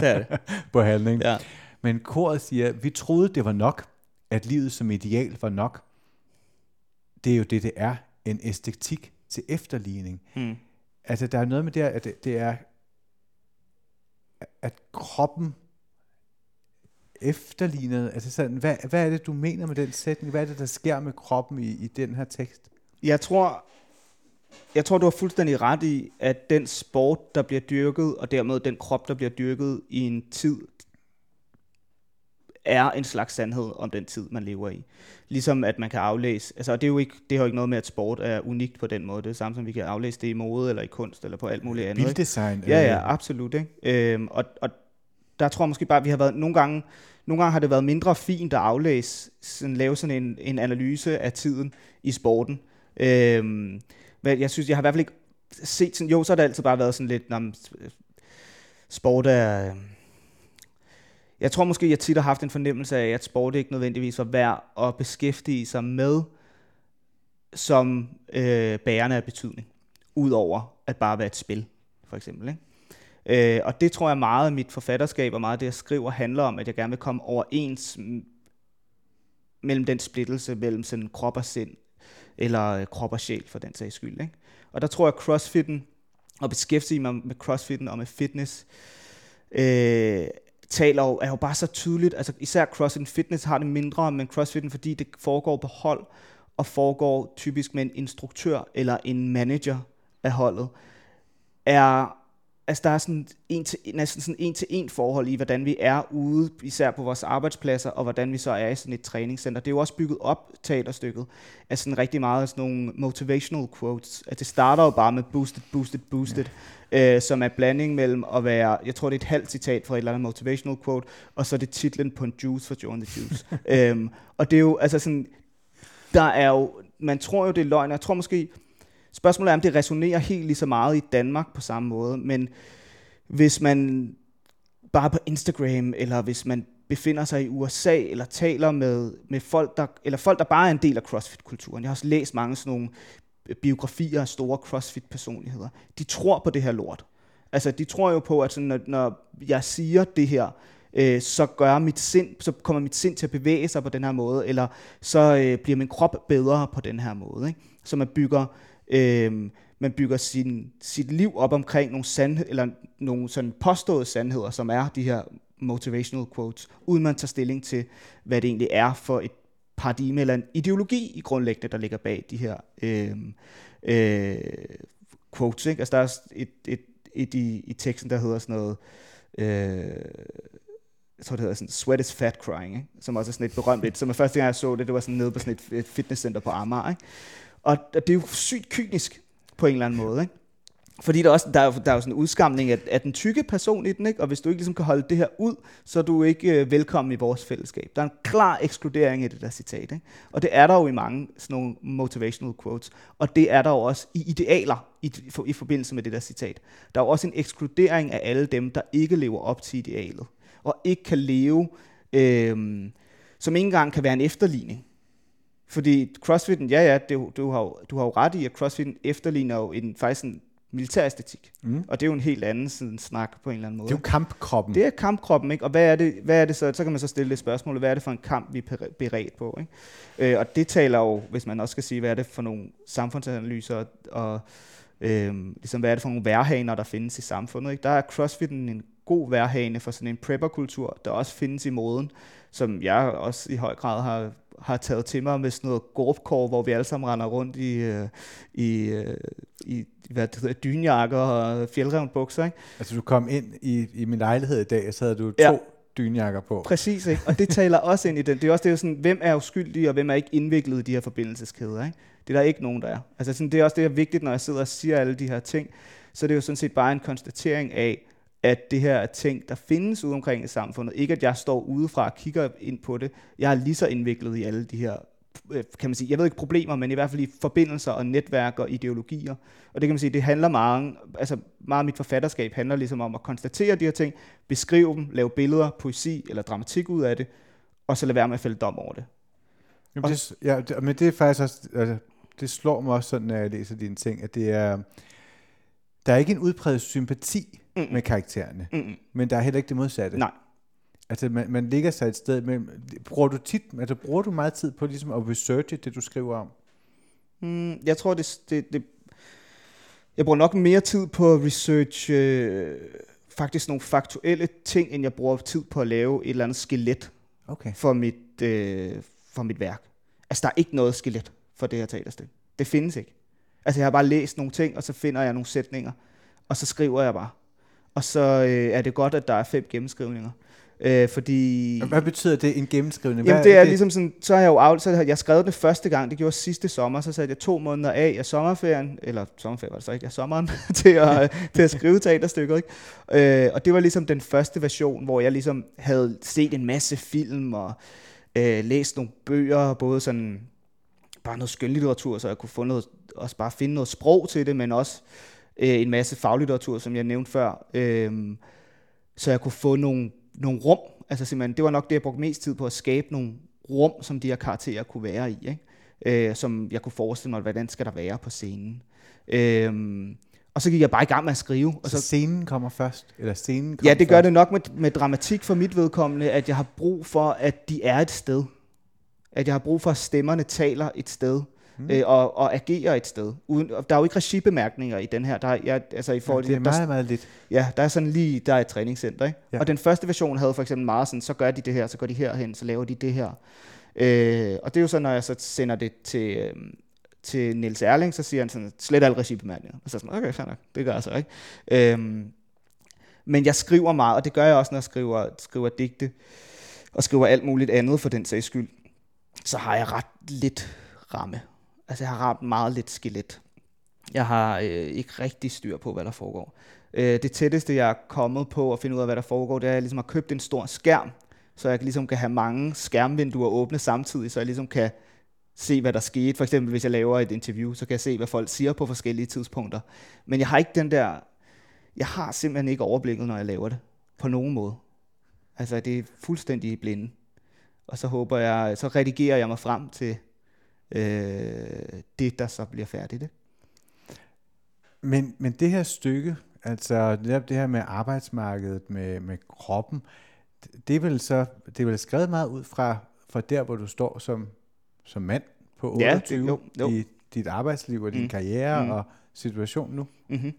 det er det. på handling. Ja. Men koret siger, vi troede, det var nok, at livet som ideal var nok. Det er jo det, det er. En æstetik til efterligning. Hmm. Altså, der er noget med det, at det, det er, at kroppen efterlignet, altså sådan, hvad, hvad er det, du mener med den sætning? Hvad er det, der sker med kroppen i, i den her tekst? Jeg tror, jeg tror, du har fuldstændig ret i, at den sport, der bliver dyrket, og dermed den krop, der bliver dyrket i en tid, er en slags sandhed om den tid, man lever i. Ligesom at man kan aflæse, altså det, er jo ikke, det har jo ikke noget med, at sport er unikt på den måde. Det er samme som vi kan aflæse det i mode, eller i kunst, eller på alt muligt andet. Bilddesign. Ja, ja, absolut. Ikke? Øhm, og, og der tror jeg måske bare, at vi har været, nogle gange, nogle gange har det været mindre fint at aflæse, sådan, lave sådan en, en analyse af tiden i sporten. Øhm, men jeg synes, jeg har i hvert fald ikke set sådan, jo, så har det altid bare været sådan lidt, når øh, sport er, øh. jeg tror måske, jeg tit har haft en fornemmelse af, at sport ikke nødvendigvis var værd at beskæftige sig med som øh, bærende af betydning, udover at bare være et spil, for eksempel. Ikke? Øh, og det tror jeg meget af mit forfatterskab og meget af det, jeg skriver, handler om, at jeg gerne vil komme overens mellem den splittelse mellem sådan krop og sind, eller øh, krop og sjæl for den sags skyld. Ikke? Og der tror jeg, at crossfitten, og beskæftige mig med crossfitten og med fitness, øh, taler jo, er jo bare så tydeligt, altså især crossfit fitness har det mindre, men crossfitten, fordi det foregår på hold, og foregår typisk med en instruktør eller en manager af holdet, er altså der er sådan en til, næsten sådan en til en forhold i, hvordan vi er ude, især på vores arbejdspladser, og hvordan vi så er i sådan et træningscenter. Det er jo også bygget op, teaterstykket, af sådan rigtig meget af sådan nogle motivational quotes. At det starter jo bare med boosted, boosted, boosted, ja. øh, som er blanding mellem at være, jeg tror det er et halvt citat fra et eller andet motivational quote, og så er det titlen på en juice for Joe the Juice. øhm, og det er jo, altså sådan, der er jo, man tror jo det er løgn, jeg tror måske, Spørgsmålet er, om det resonerer helt lige så meget i Danmark på samme måde, men hvis man bare på Instagram, eller hvis man befinder sig i USA, eller taler med, med folk, der, eller folk, der bare er en del af CrossFit-kulturen. Jeg har også læst mange sådan nogle biografier af store CrossFit-personligheder. De tror på det her lort. Altså, de tror jo på, at sådan, når, når jeg siger det her, øh, så gør mit sind, så kommer mit sind til at bevæge sig på den her måde, eller så øh, bliver min krop bedre på den her måde. Ikke? Så man bygger, øh, man bygger sin, sit liv op omkring nogle sandhed, eller nogle sådan påståede sandheder, som er de her motivational quotes, uden man tager stilling til, hvad det egentlig er for et paradigme eller en ideologi i grundlæggende, der ligger bag de her øh, øh, quotes. Ikke? Altså der er et, et, et i, i teksten, der hedder sådan noget, øh, jeg tror det hedder sådan, Sweat is Fat Crying, ikke? som også er sådan et berømt et, som første gang jeg så det, det var sådan nede på sådan et, et fitnesscenter på Amager. Ikke? Og det er jo sygt kynisk på en eller anden måde. Ikke? Fordi der er, også, der, er, der er jo sådan en udskamning af, af den tykke person i den, ikke? og hvis du ikke ligesom kan holde det her ud, så er du ikke øh, velkommen i vores fællesskab. Der er en klar ekskludering i det der citat. Ikke? Og det er der jo i mange sådan nogle motivational quotes. Og det er der jo også i idealer i, for, i forbindelse med det der citat. Der er jo også en ekskludering af alle dem, der ikke lever op til idealet. Og ikke kan leve, øh, som ikke engang kan være en efterligning. Fordi CrossFit, ja ja, det, du, har, du har jo ret i, at CrossFit efterligner jo en, faktisk en militæræstetik. Mm. Og det er jo en helt anden sådan, snak på en eller anden måde. Det er jo kampkroppen. Det er kampkroppen, ikke? Og hvad er det, hvad er det så? Så kan man så stille det spørgsmål, hvad er det for en kamp, vi er beredt på? Ikke? Øh, og det taler jo, hvis man også skal sige, hvad er det for nogle samfundsanalyser, og øh, ligesom, hvad er det for nogle værhaner, der findes i samfundet? Ikke? Der er CrossFit en god værhane for sådan en prepperkultur, der også findes i moden, som jeg også i høj grad har har taget til mig med sådan noget gorpkår, hvor vi alle sammen render rundt i, øh, i, øh, i hvad det hedder, dynjakker og fjeldrevne bukser. Ikke? Altså du kom ind i, i min lejlighed i dag, og så havde du to ja. dynjakker på. Præcis, ikke? og det taler også ind i den. Det er også det, er sådan, hvem er uskyldig, og hvem er ikke indviklet i de her forbindelseskæder. Ikke? Det er der ikke nogen, der er. Altså sådan, det er også det, der er vigtigt, når jeg sidder og siger alle de her ting. Så det er jo sådan set bare en konstatering af, at det her er ting, der findes ude omkring i samfundet. Ikke at jeg står udefra og kigger ind på det. Jeg er lige så indviklet i alle de her, øh, kan man sige, jeg ved ikke problemer, men i hvert fald i forbindelser og netværk og ideologier. Og det kan man sige, det handler meget, altså meget af mit forfatterskab handler ligesom om at konstatere de her ting, beskrive dem, lave billeder, poesi eller dramatik ud af det, og så lade være med at fælde dom over det. Jamen det ja, det, men det er faktisk også, altså, det slår mig også sådan, når jeg læser dine ting, at det er, der er ikke en udpræget sympati mm. med karaktererne. Mm. Men der er heller ikke det modsatte. Nej. Altså, man, man ligger sig et sted, men bruger du tit, altså bruger du meget tid på ligesom at researche det, du skriver om? Mm, jeg tror, det, det, det, jeg bruger nok mere tid på at research øh, faktisk nogle faktuelle ting, end jeg bruger tid på at lave et eller andet skelet okay. for, mit, øh, for mit værk. Altså, der er ikke noget skelet for det her teaterstykke. Det findes ikke. Altså, jeg har bare læst nogle ting, og så finder jeg nogle sætninger, og så skriver jeg bare og så øh, er det godt, at der er fem gennemskrivninger. Øh, fordi... Hvad betyder det, en gennemskrivning? Jamen, det er, er det? ligesom sådan, så har jeg jo af, så har jeg skrevet det første gang, det gjorde sidste sommer, så satte jeg to måneder af af sommerferien, eller sommerferien var det så ikke, ja, sommeren, til, at, til at skrive teaterstykket. Ikke? Øh, og det var ligesom den første version, hvor jeg ligesom havde set en masse film og øh, læst nogle bøger, både sådan bare noget skønlitteratur, så jeg kunne få noget, også bare finde noget sprog til det, men også øh, en masse faglitteratur, som jeg nævnte før, øh, så jeg kunne få nogle, nogle rum. Altså simpelthen, det var nok det, jeg brugte mest tid på, at skabe nogle rum, som de her karakterer kunne være i. Ikke? Øh, som jeg kunne forestille mig, hvordan skal der være på scenen. Øh, og så gik jeg bare i gang med at skrive. Og så, så scenen kommer først? Eller scenen ja, det gør først. det nok med, med dramatik for mit vedkommende, at jeg har brug for, at de er et sted. At jeg har brug for, at stemmerne taler et sted mm. øh, og, og agerer et sted. Uden, der er jo ikke regibemærkninger i den her. Der er, ja, altså i forhold, ja, det er meget, der, meget lidt. Ja, der er sådan lige, der er et træningscenter. Ikke? Ja. Og den første version havde for eksempel meget sådan, så gør de det her, så går de herhen, så laver de det her. Øh, og det er jo så, når jeg så sender det til, øh, til Niels Erling, så siger han sådan, slet alle regibemærkninger. Og så sådan, okay, fair nok, det gør jeg så, ikke? Øh, men jeg skriver meget, og det gør jeg også, når jeg skriver, skriver digte, og skriver alt muligt andet for den sags skyld. Så har jeg ret lidt ramme. Altså jeg har ramt meget lidt skelet. Jeg har øh, ikke rigtig styr på, hvad der foregår. Øh, det tætteste, jeg er kommet på at finde ud af, hvad der foregår, det er, at jeg ligesom har købt en stor skærm, så jeg ligesom kan have mange skærmvinduer åbne samtidig, så jeg ligesom kan se, hvad der skete. For eksempel, hvis jeg laver et interview, så kan jeg se, hvad folk siger på forskellige tidspunkter. Men jeg har ikke den der... Jeg har simpelthen ikke overblikket, når jeg laver det. På nogen måde. Altså, det er fuldstændig blinde. Og så håber jeg, så redigerer jeg mig frem til øh, det, der så bliver færdigt. Ikke? Men, men det her stykke, altså det, her med arbejdsmarkedet, med, med kroppen, det er vel så, det er vel skrevet meget ud fra, fra der, hvor du står som, som mand på 28 ja, jo, jo. i dit arbejdsliv og din mm. karriere mm. og situation nu? Mm-hmm.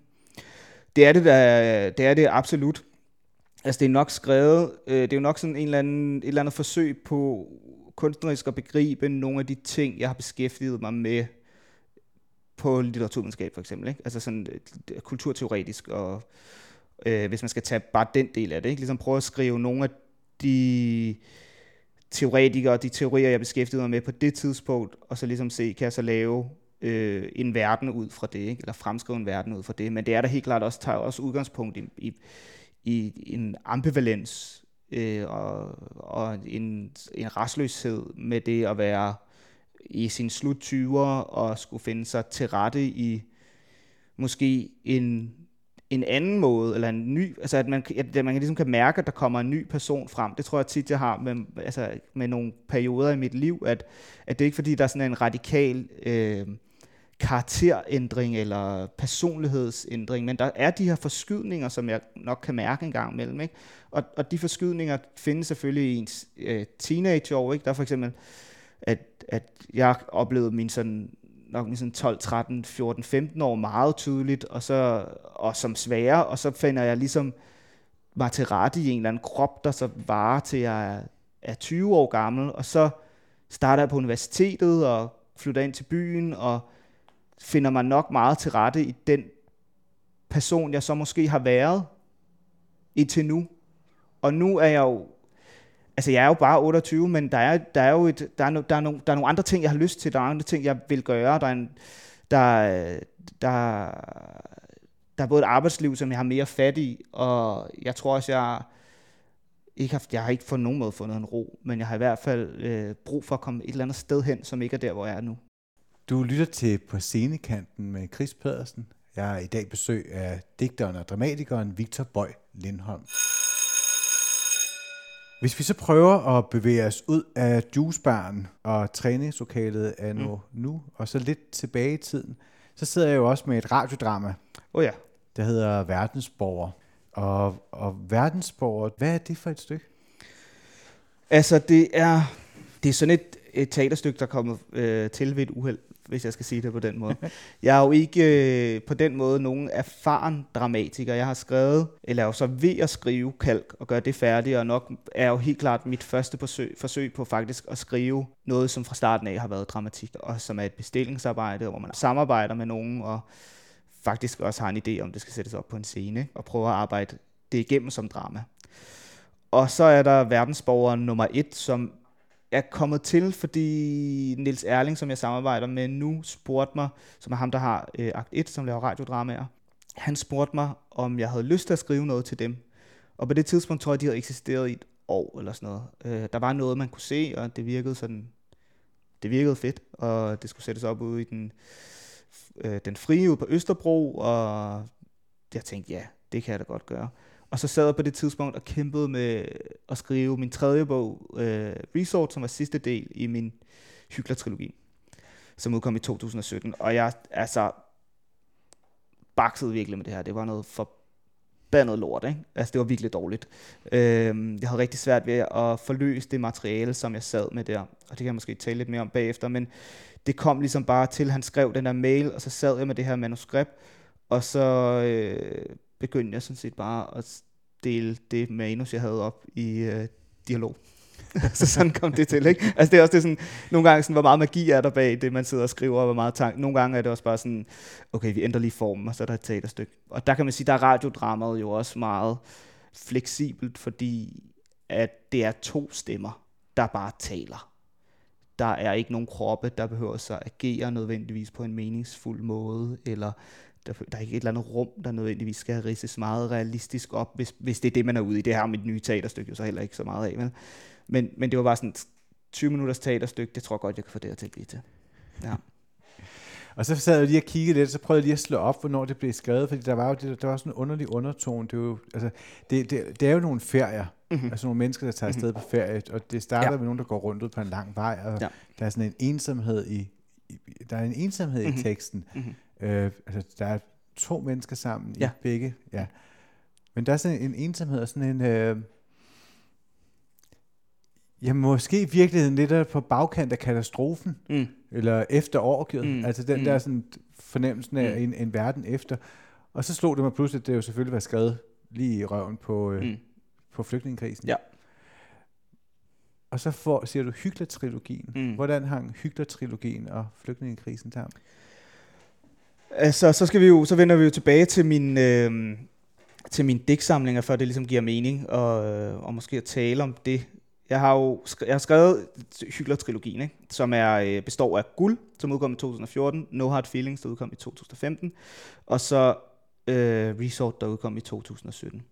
Det er det, der, det er det absolut. Altså det er nok skrevet, øh, det er jo nok sådan en eller anden, et eller andet forsøg på kunstnerisk at begribe nogle af de ting, jeg har beskæftiget mig med på litteraturvidenskab for eksempel. Ikke? Altså sådan øh, kulturteoretisk, og øh, hvis man skal tage bare den del af det, ikke? ligesom prøve at skrive nogle af de teoretikere, de teorier, jeg beskæftigede mig med på det tidspunkt, og så ligesom se, kan jeg så lave øh, en verden ud fra det, ikke? eller fremskrive en verden ud fra det. Men det er der helt klart også, tager også udgangspunkt i, i, i en ambivalens øh, og, og en, en restløshed med det at være i sin slut 20'er og skulle finde sig til rette i måske en, en anden måde, eller en ny, altså at man, at man ligesom kan mærke, at der kommer en ny person frem. Det tror jeg tit, jeg har med, altså med nogle perioder i mit liv, at, at det er ikke fordi, der er sådan en radikal øh, karakterændring eller personlighedsændring, men der er de her forskydninger, som jeg nok kan mærke en gang imellem. Ikke? Og, og de forskydninger findes selvfølgelig i ens øh, teenageår. Ikke? Der er for eksempel, at, at jeg oplevede min sådan nok min sådan 12, 13, 14, 15 år meget tydeligt, og, så, og som svære, og så finder jeg ligesom mig til rette i en eller anden krop, der så varer til jeg er, er 20 år gammel, og så starter jeg på universitetet og flytter ind til byen, og finder mig nok meget til rette i den person, jeg så måske har været indtil nu. Og nu er jeg jo, altså jeg er jo bare 28, men der er, der er jo et, der er, no, der, er no, der er nogle andre ting, jeg har lyst til, der er andre ting, jeg vil gøre, der er, en, der, der, der er både et arbejdsliv, som jeg har mere fat i, og jeg tror også, jeg ikke har, jeg har ikke på nogen måde fundet en ro, men jeg har i hvert fald øh, brug for at komme et eller andet sted hen, som ikke er der, hvor jeg er nu. Du lytter til På scenekanten med Chris Pedersen. Jeg er i dag besøg af digteren og dramatikeren Victor Bøj Lindholm. Hvis vi så prøver at bevæge os ud af juicebaren og træningslokalet af nu, mm. nu, og så lidt tilbage i tiden, så sidder jeg jo også med et radiodrama, oh ja. der hedder Verdensborger. Og, og Verdensborger, hvad er det for et stykke? Altså, det er, det er sådan et, et teaterstykke, der er kommet øh, til ved et uheld hvis jeg skal sige det på den måde. Jeg er jo ikke øh, på den måde nogen erfaren dramatiker. Jeg har skrevet, eller er jo så ved at skrive kalk og gøre det færdigt, og nok er jo helt klart mit første forsøg, forsøg på faktisk at skrive noget, som fra starten af har været dramatik, og som er et bestillingsarbejde, hvor man samarbejder med nogen, og faktisk også har en idé om, det skal sættes op på en scene, og prøve at arbejde det igennem som drama. Og så er der verdensborgeren nummer et, som er kommet til, fordi Nils Erling, som jeg samarbejder med nu, spurgte mig, som er ham, der har øh, Akt 1, som laver radiodramaer, han spurgte mig, om jeg havde lyst til at skrive noget til dem. Og på det tidspunkt tror jeg, de havde eksisteret i et år eller sådan noget. Øh, der var noget, man kunne se, og det virkede sådan, det virkede fedt, og det skulle sættes op ude i den, øh, den frie ude på Østerbro, og jeg tænkte, ja, det kan jeg da godt gøre. Og så sad jeg på det tidspunkt og kæmpede med at skrive min tredje bog, øh, Resort, som var sidste del i min Hygler-trilogi, som udkom i 2017. Og jeg altså baksede virkelig med det her. Det var noget forbandet lort, ikke? Altså, det var virkelig dårligt. Øh, jeg havde rigtig svært ved at forløse det materiale, som jeg sad med der. Og det kan jeg måske tale lidt mere om bagefter, men det kom ligesom bare til, han skrev den der mail, og så sad jeg med det her manuskript, og så øh, begyndte jeg sådan set bare at dele det manus, jeg havde op i øh, dialog. så sådan kom det til, ikke? Altså det er også det sådan, nogle gange sådan, hvor meget magi er der bag det, man sidder og skriver, og hvor meget tank. Nogle gange er det også bare sådan, okay, vi ændrer lige formen, og så er der et teaterstykke. Og der kan man sige, der er radiodramaet jo også meget fleksibelt, fordi at det er to stemmer, der bare taler. Der er ikke nogen kroppe, der behøver sig at agere nødvendigvis på en meningsfuld måde, eller der, der er ikke et eller andet rum, der nødvendigvis skal ridses meget realistisk op, hvis, hvis det er det, man er ude i. Det her mit nye teaterstykke jo så heller ikke så meget af. Men, men, men det var bare sådan 20 minutters teaterstykke, det tror jeg godt, jeg kan få det til at blive til. Ja. Og så sad jeg lige og kiggede lidt, så prøvede jeg lige at slå op, hvornår det blev skrevet, fordi der var jo det, der var sådan en underlig undertone. Det, er jo, altså, det, det, det er jo nogle ferier, Mm-hmm. Altså nogle mennesker, der tager afsted mm-hmm. på ferie, og det starter ja. med nogen, der går rundt ud på en lang vej, og ja. der er sådan en ensomhed i, i der er en ensomhed mm-hmm. i teksten. Mm-hmm. Øh, altså, der er to mennesker sammen ja. i begge, ja. Men der er sådan en ensomhed og sådan en... Øh, Ja, måske i virkeligheden lidt på bagkant af katastrofen, mm. eller efter overgivet. Mm. Altså den mm. der sådan fornemmelsen af mm. en, en verden efter. Og så slog det mig pludselig, at det jo selvfølgelig var skrevet lige i røven på, øh, mm. på flygtningekrisen. Ja. Og så får, siger du Hygler-trilogien. Mm. Hvordan hang Hygler-trilogien og flygtningekrisen sammen? Altså, så, skal vi jo, så vender vi jo tilbage til min, øh, til mine digtsamlinger, før det ligesom giver mening, og, øh, og måske at tale om det jeg har jo jeg har skrevet Hygler-trilogien, ikke? som er, øh, består af Guld, som udkom i 2014, No Hard Feelings, der udkom i 2015, og så øh, Resort, der udkom i 2017.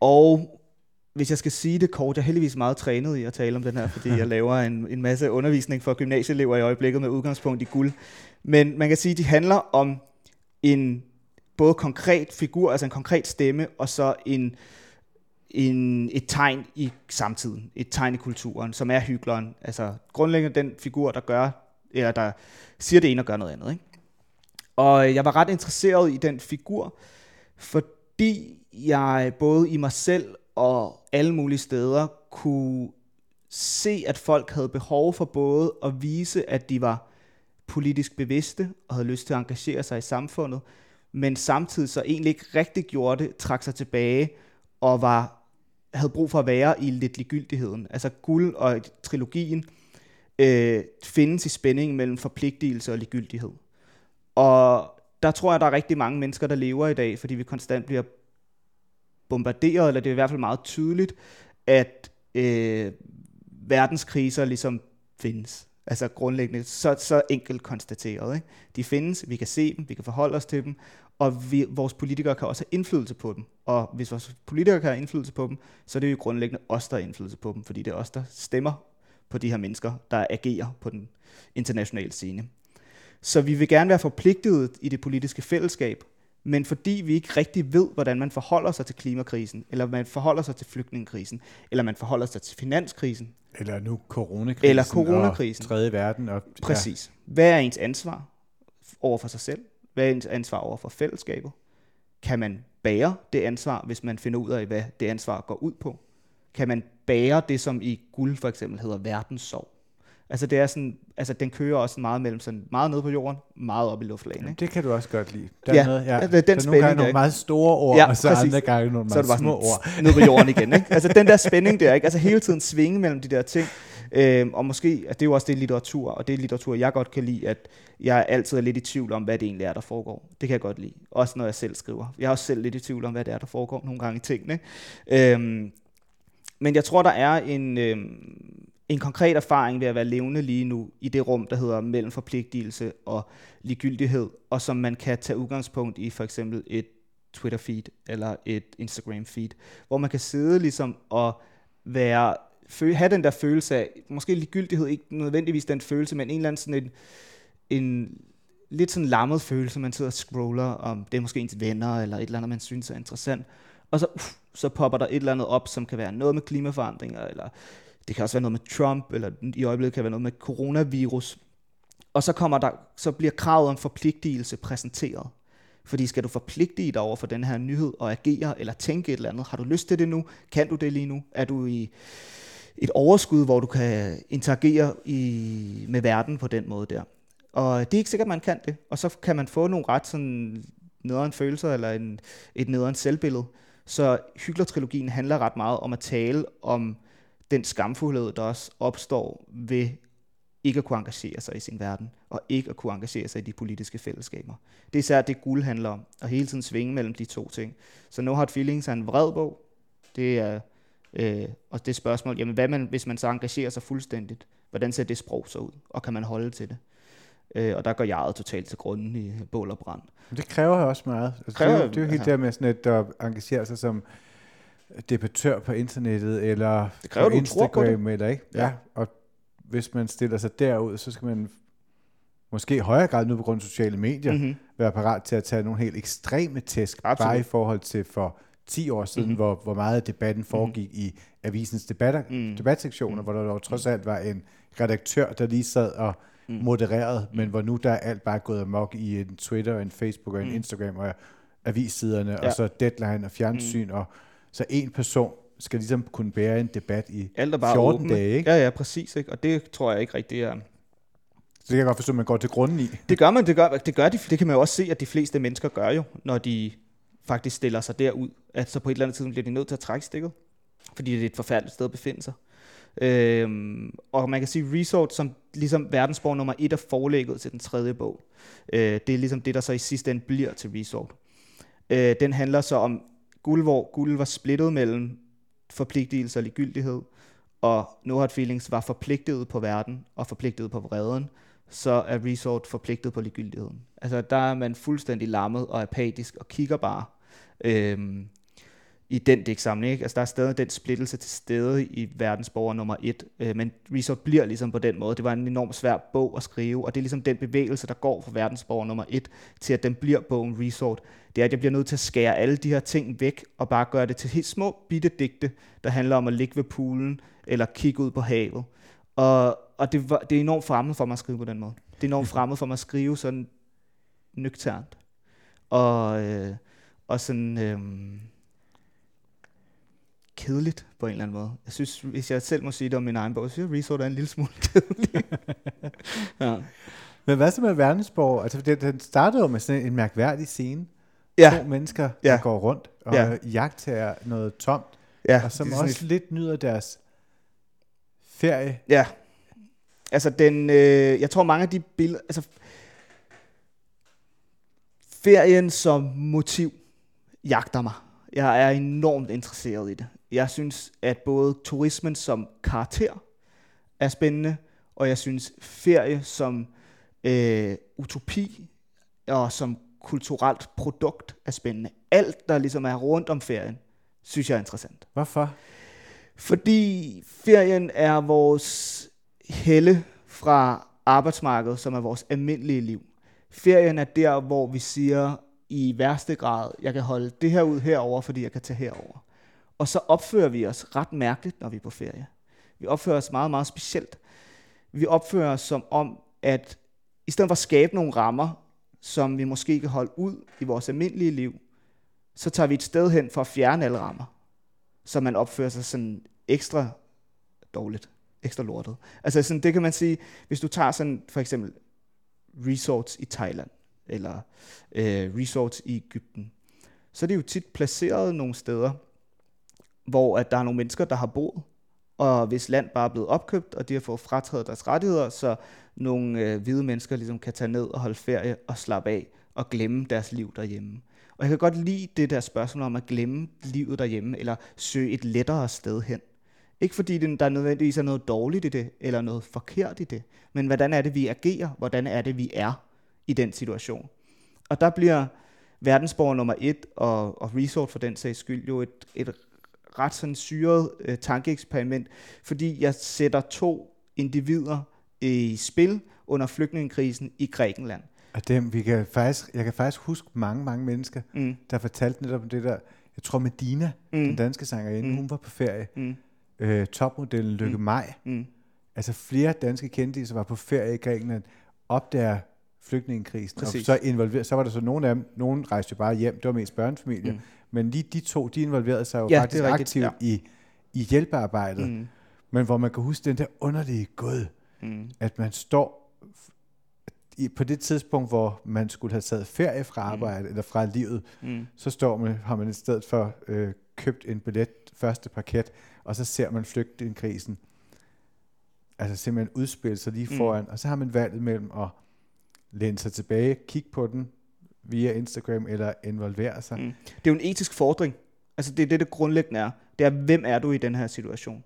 Og hvis jeg skal sige det kort, jeg er heldigvis meget trænet i at tale om den her, fordi jeg laver en, en masse undervisning for gymnasieelever i øjeblikket med udgangspunkt i guld. Men man kan sige, at de handler om en både konkret figur, altså en konkret stemme, og så en, en, et tegn i samtiden, et tegn i kulturen, som er hykleren. Altså grundlæggende den figur, der gør, eller der siger det ene og gør noget andet. Ikke? Og jeg var ret interesseret i den figur, fordi jeg både i mig selv og alle mulige steder kunne se, at folk havde behov for både at vise, at de var politisk bevidste og havde lyst til at engagere sig i samfundet, men samtidig så egentlig ikke rigtig gjorde det, trak sig tilbage og var havde brug for at være i lidt ligegyldigheden. Altså guld og trilogien øh, findes i spændingen mellem forpligtelse og ligegyldighed. Og der tror jeg, der er rigtig mange mennesker, der lever i dag, fordi vi konstant bliver bombarderet, eller det er i hvert fald meget tydeligt, at øh, verdenskriser ligesom findes. Altså grundlæggende, så, så enkelt konstateret. Ikke? De findes, vi kan se dem, vi kan forholde os til dem, og vi, vores politikere kan også have indflydelse på dem. Og hvis vores politikere kan have indflydelse på dem, så er det jo grundlæggende os, der har indflydelse på dem, fordi det er os, der stemmer på de her mennesker, der agerer på den internationale scene. Så vi vil gerne være forpligtet i det politiske fællesskab, men fordi vi ikke rigtig ved, hvordan man forholder sig til klimakrisen, eller man forholder sig til flygtningekrisen, eller man forholder sig til finanskrisen, eller nu coronakrisen, eller coronakrisen. og tredje verden. Og, Præcis. Hvad er ens ansvar over for sig selv? Hvad er ens ansvar over for fællesskabet? Kan man bære det ansvar, hvis man finder ud af, hvad det ansvar går ud på? Kan man bære det, som i guld for eksempel hedder verdenssorg? Altså, det er sådan, altså den kører også meget mellem sådan meget ned på jorden, meget op i luftlagen. Ikke? Det kan du også godt lide. Der ja, er noget, ja. det er den der nogle gange nogle meget store ord, ja, og så præcis. andre gange nogle meget så små ord. ned på jorden igen. Ikke? Altså den der spænding der, ikke? altså hele tiden svinge mellem de der ting. Øhm, og måske, at det er jo også det litteratur, og det er litteratur, jeg godt kan lide, at jeg altid er lidt i tvivl om, hvad det egentlig er, der foregår. Det kan jeg godt lide. Også når jeg selv skriver. Jeg er også selv lidt i tvivl om, hvad det er, der foregår nogle gange i tingene. Øhm, men jeg tror, der er en, øhm, en konkret erfaring ved at være levende lige nu i det rum, der hedder mellem forpligtelse og ligegyldighed, og som man kan tage udgangspunkt i for eksempel et Twitter-feed eller et Instagram-feed, hvor man kan sidde ligesom og være have den der følelse af, måske ligegyldighed, ikke nødvendigvis den følelse, men en eller anden sådan en, en lidt sådan lammet følelse, man sidder og scroller om, det er måske ens venner, eller et eller andet, man synes er interessant, og så, uff, så popper der et eller andet op, som kan være noget med klimaforandringer, eller det kan også være noget med Trump, eller i øjeblikket kan være noget med coronavirus. Og så, kommer der, så bliver kravet om forpligtelse præsenteret. Fordi skal du forpligte dig over for den her nyhed og agere eller tænke et eller andet? Har du lyst til det nu? Kan du det lige nu? Er du i et overskud, hvor du kan interagere i, med verden på den måde der? Og det er ikke sikkert, man kan det. Og så kan man få nogle ret sådan nederen følelser eller en, et nederen selvbillede. Så Hygler-trilogien handler ret meget om at tale om den skamfuldhed, der også opstår ved ikke at kunne engagere sig i sin verden, og ikke at kunne engagere sig i de politiske fællesskaber. Det er især det, guld handler om, at hele tiden svinge mellem de to ting. Så No Hard Feelings er en vred bog, det er, øh, og det spørgsmål, jamen hvad man, hvis man så engagerer sig fuldstændigt, hvordan ser det sprog så ud, og kan man holde til det? Øh, og der går jeg totalt til grunden i bål og brand. Det kræver også meget. Altså, kræver, det, er, det er jo helt ja. der med sådan et, at engagere sig som debattør på internettet, eller det kræver, på Instagram, på eller ikke? Ja. ja. Og hvis man stiller sig derud, så skal man måske i højere grad nu på grund af sociale medier, mm-hmm. være parat til at tage nogle helt ekstreme tæsk, Absolut. bare i forhold til for 10 år siden, mm-hmm. hvor, hvor meget debatten foregik mm-hmm. i avisens debatter, mm. debatsektioner, mm. hvor der jo trods alt var en redaktør, der lige sad og mm. modererede, mm. men hvor nu der er alt bare gået amok i en Twitter, en Facebook og en mm. Instagram og avissiderne, ja. og så deadline og fjernsyn, mm. og så en person skal ligesom kunne bære en debat i alt er bare 14 åbne. dage, ikke? Ja, ja, præcis, ikke? og det tror jeg ikke rigtig er... Så det kan jeg godt forstå, at man går til grunden i. Det gør man, det gør, det gør de, det kan man jo også se, at de fleste mennesker gør jo, når de faktisk stiller sig derud, at så på et eller andet tidspunkt bliver de nødt til at trække stikket, fordi det er et forfærdeligt sted at befinde sig. Øhm, og man kan sige, Resort som ligesom verdensborg nummer et er forlægget til den tredje bog. Øh, det er ligesom det, der så i sidste ende bliver til Resort. Øh, den handler så om guld, hvor guld var splittet mellem forpligtelse og ligegyldighed, og No Hard Feelings var forpligtet på verden og forpligtet på vreden, så er Resort forpligtet på ligegyldigheden. Altså der er man fuldstændig lammet og apatisk og kigger bare øhm, i den digtsamling. Ikke? Altså der er stadig den splittelse til stede i verdensborger nummer et, øh, men Resort bliver ligesom på den måde. Det var en enormt svær bog at skrive, og det er ligesom den bevægelse, der går fra verdensborger nummer et til at den bliver bogen Resort. Det er, at jeg bliver nødt til at skære alle de her ting væk og bare gøre det til helt små bitte digte, der handler om at ligge ved poolen eller kigge ud på havet. Og, og det, var, det er enormt fremmed for mig at skrive på den måde. Det er enormt fremmed for mig at skrive sådan nøgternt. Og, øh, og sådan øh, kedeligt på en eller anden måde. Jeg synes, hvis jeg selv må sige det om min egen bog, så synes jeg, Resort er en lille smule kedelig. ja. Men hvad så med Verdensborg? Altså, det, den startede jo med sådan en mærkværdig scene. Ja. To mennesker, der ja. går rundt og ja. jagter noget tomt, ja, og som også lidt nyder deres ferie. Ja. Altså den, øh, jeg tror mange af de billeder, altså ferien som motiv jagter mig. Jeg er enormt interesseret i det. Jeg synes, at både turismen som karakter er spændende, og jeg synes ferie som øh, utopi og som kulturelt produkt er spændende. Alt, der ligesom er rundt om ferien, synes jeg er interessant. Hvorfor? Fordi ferien er vores helle fra arbejdsmarkedet, som er vores almindelige liv. Ferien er der, hvor vi siger i værste grad, jeg kan holde det her ud herover, fordi jeg kan tage herover. Og så opfører vi os ret mærkeligt, når vi er på ferie. Vi opfører os meget, meget specielt. Vi opfører os som om, at i stedet for at skabe nogle rammer, som vi måske kan holde ud i vores almindelige liv, så tager vi et sted hen for at fjerne alle rammer, så man opfører sig sådan ekstra dårligt, ekstra lortet. Altså sådan, det kan man sige, hvis du tager sådan for eksempel resorts i Thailand, eller øh, resorts i Ægypten, så er det jo tit placeret nogle steder, hvor at der er nogle mennesker, der har boet, og hvis land bare er blevet opkøbt, og de har fået frataget deres rettigheder, så nogle øh, hvide mennesker ligesom kan tage ned og holde ferie og slappe af og glemme deres liv derhjemme. Og jeg kan godt lide det der spørgsmål om at glemme livet derhjemme, eller søge et lettere sted hen. Ikke fordi det, der nødvendigvis er noget dårligt i det, eller noget forkert i det, men hvordan er det, vi agerer? Hvordan er det, vi er i den situation? Og der bliver verdensborger nummer et, og, og resort for den sags skyld, jo et, et ret sådan syret øh, tankeeksperiment, fordi jeg sætter to individer i spil under flygtningekrisen i Grækenland. Og dem, vi kan faktisk, jeg kan faktisk huske mange, mange mennesker, mm. der fortalte netop om det der, jeg tror Medina, mm. den danske sangerinde, mm. hun var på ferie, mm. øh, topmodellen Lykke mm. Maj, mm. altså flere danske kendte, var på ferie i Grækenland, opdager flygtningekrisen, og så, involver, så var der så nogle af dem, nogen rejste jo bare hjem, det var mest børnefamilier, mm. Men lige de to, de involverede sig jo ja, faktisk aktivt ja. i, i hjælpearbejdet, mm. men hvor man kan huske den der underlige gud, mm. at man står i, på det tidspunkt, hvor man skulle have taget ferie fra mm. arbejde, mm. eller fra livet, mm. så står man, har man i stedet for øh, købt en billet, første parket, og så ser man flygtningekrisen, altså simpelthen udspille sig lige mm. foran, mm. og så har man valget mellem at læne sig tilbage, kigge på den via Instagram, eller involvere sig. Mm. Det er jo en etisk fordring. Altså det er det, det grundlæggende er. Det er, hvem er du i den her situation?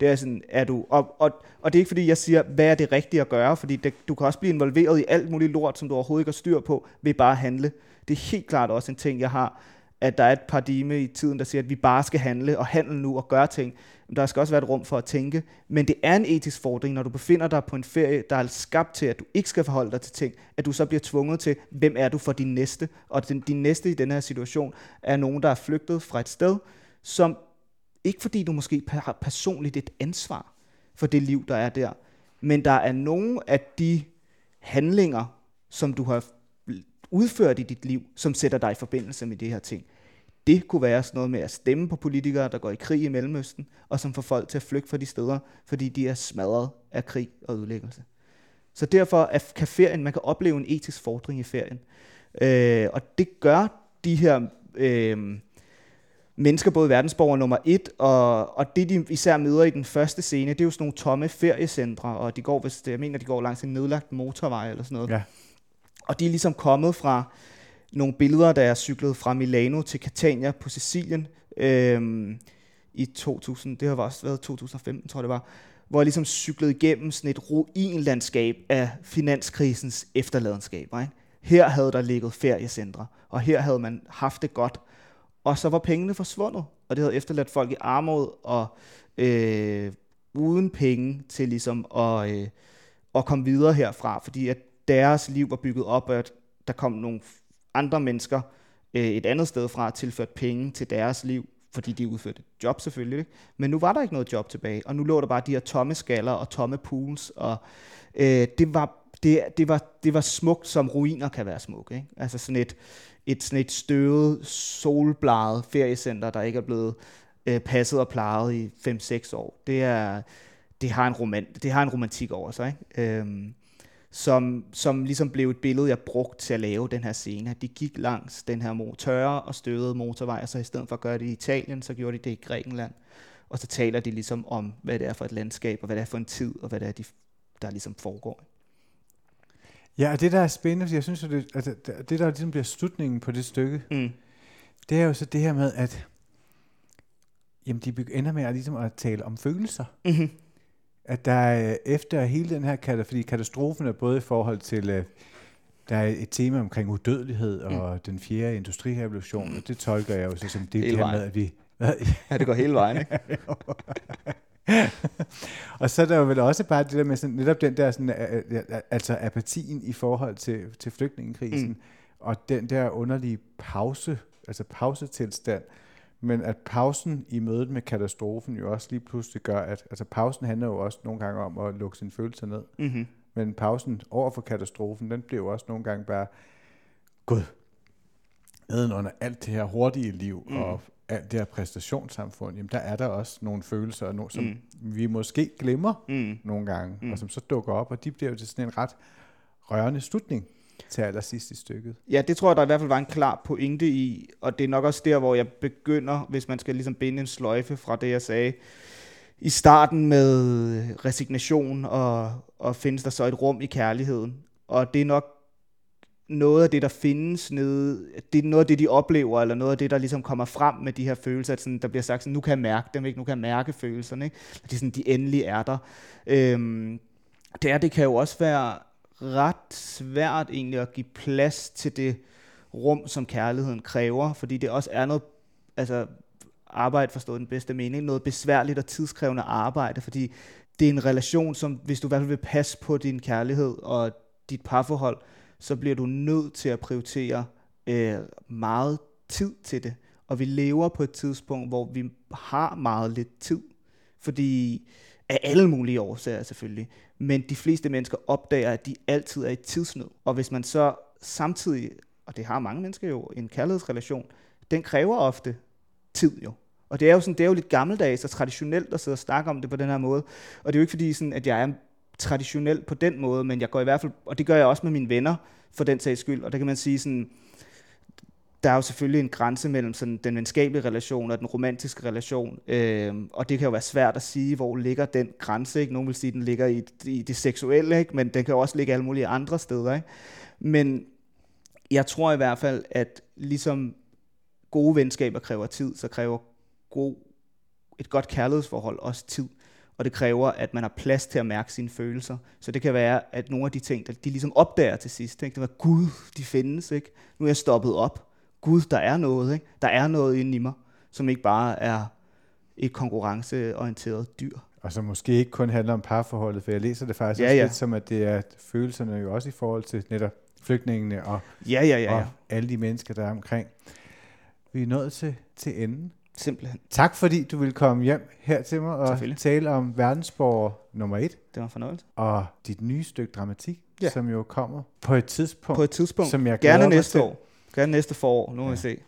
Det er sådan, er du, og, og, og det er ikke fordi, jeg siger, hvad er det rigtige at gøre, fordi det, du kan også blive involveret i alt muligt lort, som du overhovedet ikke har styr på, ved bare at handle. Det er helt klart også en ting, jeg har at der er et paradigme i tiden, der siger, at vi bare skal handle og handle nu og gøre ting. Men der skal også være et rum for at tænke. Men det er en etisk fordring, når du befinder dig på en ferie, der er skabt til, at du ikke skal forholde dig til ting, at du så bliver tvunget til, hvem er du for din næste? Og din, din næste i den her situation er nogen, der er flygtet fra et sted, som ikke fordi du måske har personligt et ansvar for det liv, der er der, men der er nogle af de handlinger, som du har udført i dit liv, som sætter dig i forbindelse med de her ting. Det kunne være sådan noget med at stemme på politikere, der går i krig i Mellemøsten, og som får folk til at flygte fra de steder, fordi de er smadret af krig og ødelæggelse. Så derfor kan ferien, man kan opleve en etisk fordring i ferien. Øh, og det gør de her øh, mennesker, både verdensborger nummer et, og, og det de især møder i den første scene, det er jo sådan nogle tomme feriecentre, og de går, hvis det, jeg mener, de går langs en nedlagt motorvej eller sådan noget. Ja. Og de er ligesom kommet fra nogle billeder, der er cyklet fra Milano til Catania på Sicilien øhm, i 2000, det har også været 2015, tror jeg det var, hvor jeg ligesom cyklede igennem sådan et ruinlandskab af finanskrisens efterladenskaber. Ikke? Her havde der ligget feriecentre, og her havde man haft det godt, og så var pengene forsvundet, og det havde efterladt folk i armod og øh, uden penge til ligesom at, øh, at komme videre herfra, fordi at deres liv var bygget op, at der kom nogle andre mennesker øh, et andet sted fra og tilført penge til deres liv, fordi de udførte et job selvfølgelig. Ikke? Men nu var der ikke noget job tilbage, og nu lå der bare de her tomme skaller og tomme pools, og øh, det, var, det, det, var, det var smukt, som ruiner kan være smukke. Ikke? Altså sådan et, et, sådan et støvet, solbladet feriecenter, der ikke er blevet øh, passet og plejet i 5-6 år. Det, er, det, har en roman, det har en romantik over sig. Ikke? Øhm, som, som ligesom blev et billede, jeg brugte til at lave den her scene. De gik langs den her tørre og støvede motorvej, og så i stedet for at gøre det i Italien, så gjorde de det i Grækenland. Og så taler de ligesom om, hvad det er for et landskab, og hvad det er for en tid, og hvad det er, de, der ligesom foregår. Ja, og det der er spændende, jeg synes, at det, at det, der ligesom bliver slutningen på det stykke, mm. det er jo så det her med, at jamen, de ender med at, ligesom at tale om følelser. Mm-hmm at der er efter hele den her katastrofe, fordi katastrofen er både i forhold til, uh, der er et tema omkring udødelighed og mm. den fjerde industrirevolution, og det tolker jeg jo så som det, det her med, at vi... ja, det går hele vejen, ikke? og så er der jo vel også bare det der med sådan, netop den der sådan, altså apatien i forhold til, til flygtningekrisen, mm. og den der underlige pause, altså pausetilstand, men at pausen i mødet med katastrofen jo også lige pludselig gør, at altså pausen handler jo også nogle gange om at lukke sine følelser ned. Mm-hmm. Men pausen over for katastrofen, den bliver jo også nogle gange bare, gud, under alt det her hurtige liv mm. og alt det her præstationssamfund, jamen der er der også nogle følelser, no, som mm. vi måske glemmer mm. nogle gange, mm. og som så dukker op, og de bliver jo til sådan en ret rørende slutning til allersidst i stykket. Ja, det tror jeg, der i hvert fald var en klar pointe i, og det er nok også der, hvor jeg begynder, hvis man skal ligesom binde en sløjfe fra det, jeg sagde i starten med resignation, og, og findes der så et rum i kærligheden. Og det er nok noget af det, der findes nede, det er noget af det, de oplever, eller noget af det, der ligesom kommer frem med de her følelser, at sådan, der bliver sagt sådan, nu kan jeg mærke dem, ikke? nu kan jeg mærke følelserne, ikke? At de, sådan, de endelig er der. Øhm, det, er, det kan jo også være ret svært egentlig at give plads til det rum, som kærligheden kræver, fordi det også er noget, altså arbejde forstået den bedste mening, noget besværligt og tidskrævende arbejde, fordi det er en relation, som hvis du i hvert fald vil passe på din kærlighed og dit parforhold, så bliver du nødt til at prioritere øh, meget tid til det. Og vi lever på et tidspunkt, hvor vi har meget lidt tid, fordi af alle mulige årsager selvfølgelig. Men de fleste mennesker opdager, at de altid er i tidsnød. Og hvis man så samtidig, og det har mange mennesker jo, en kærlighedsrelation, den kræver ofte tid jo. Og det er jo, sådan, det er jo lidt gammeldags og traditionelt at sidde og snakke om det på den her måde. Og det er jo ikke fordi, sådan, at jeg er traditionel på den måde, men jeg går i hvert fald, og det gør jeg også med mine venner, for den sags skyld. Og der kan man sige sådan, der er jo selvfølgelig en grænse mellem sådan den venskabelige relation og den romantiske relation, øh, og det kan jo være svært at sige, hvor ligger den grænse. Ikke? Nogle vil sige, at den ligger i, i det seksuelle, ikke? men den kan jo også ligge alle mulige andre steder. Ikke? Men jeg tror i hvert fald, at ligesom gode venskaber kræver tid, så kræver god, et godt kærlighedsforhold også tid. Og det kræver, at man har plads til at mærke sine følelser. Så det kan være, at nogle af de ting, der de ligesom opdager til sidst, ikke? det var, gud, de findes, ikke? nu er jeg stoppet op gud, der er noget, ikke? Der er noget inde i mig, som ikke bare er et konkurrenceorienteret dyr. Og som måske ikke kun handler om parforholdet, for jeg læser det faktisk Ja, også ja. lidt som, at det er følelserne jo også i forhold til netop flygtningene og, Ja, ja, ja, ja. og alle de mennesker, der er omkring. Vi er nået til, til enden. Simpelthen. Tak fordi du ville komme hjem her til mig og tale om verdensborger nummer et Det var fornøjelse. og dit nye stykke dramatik, Ja. som jo kommer på et tidspunkt, På et tidspunkt. som jeg Gerne næste til. år. Gerne næste forår. Nu må Ja. vi se.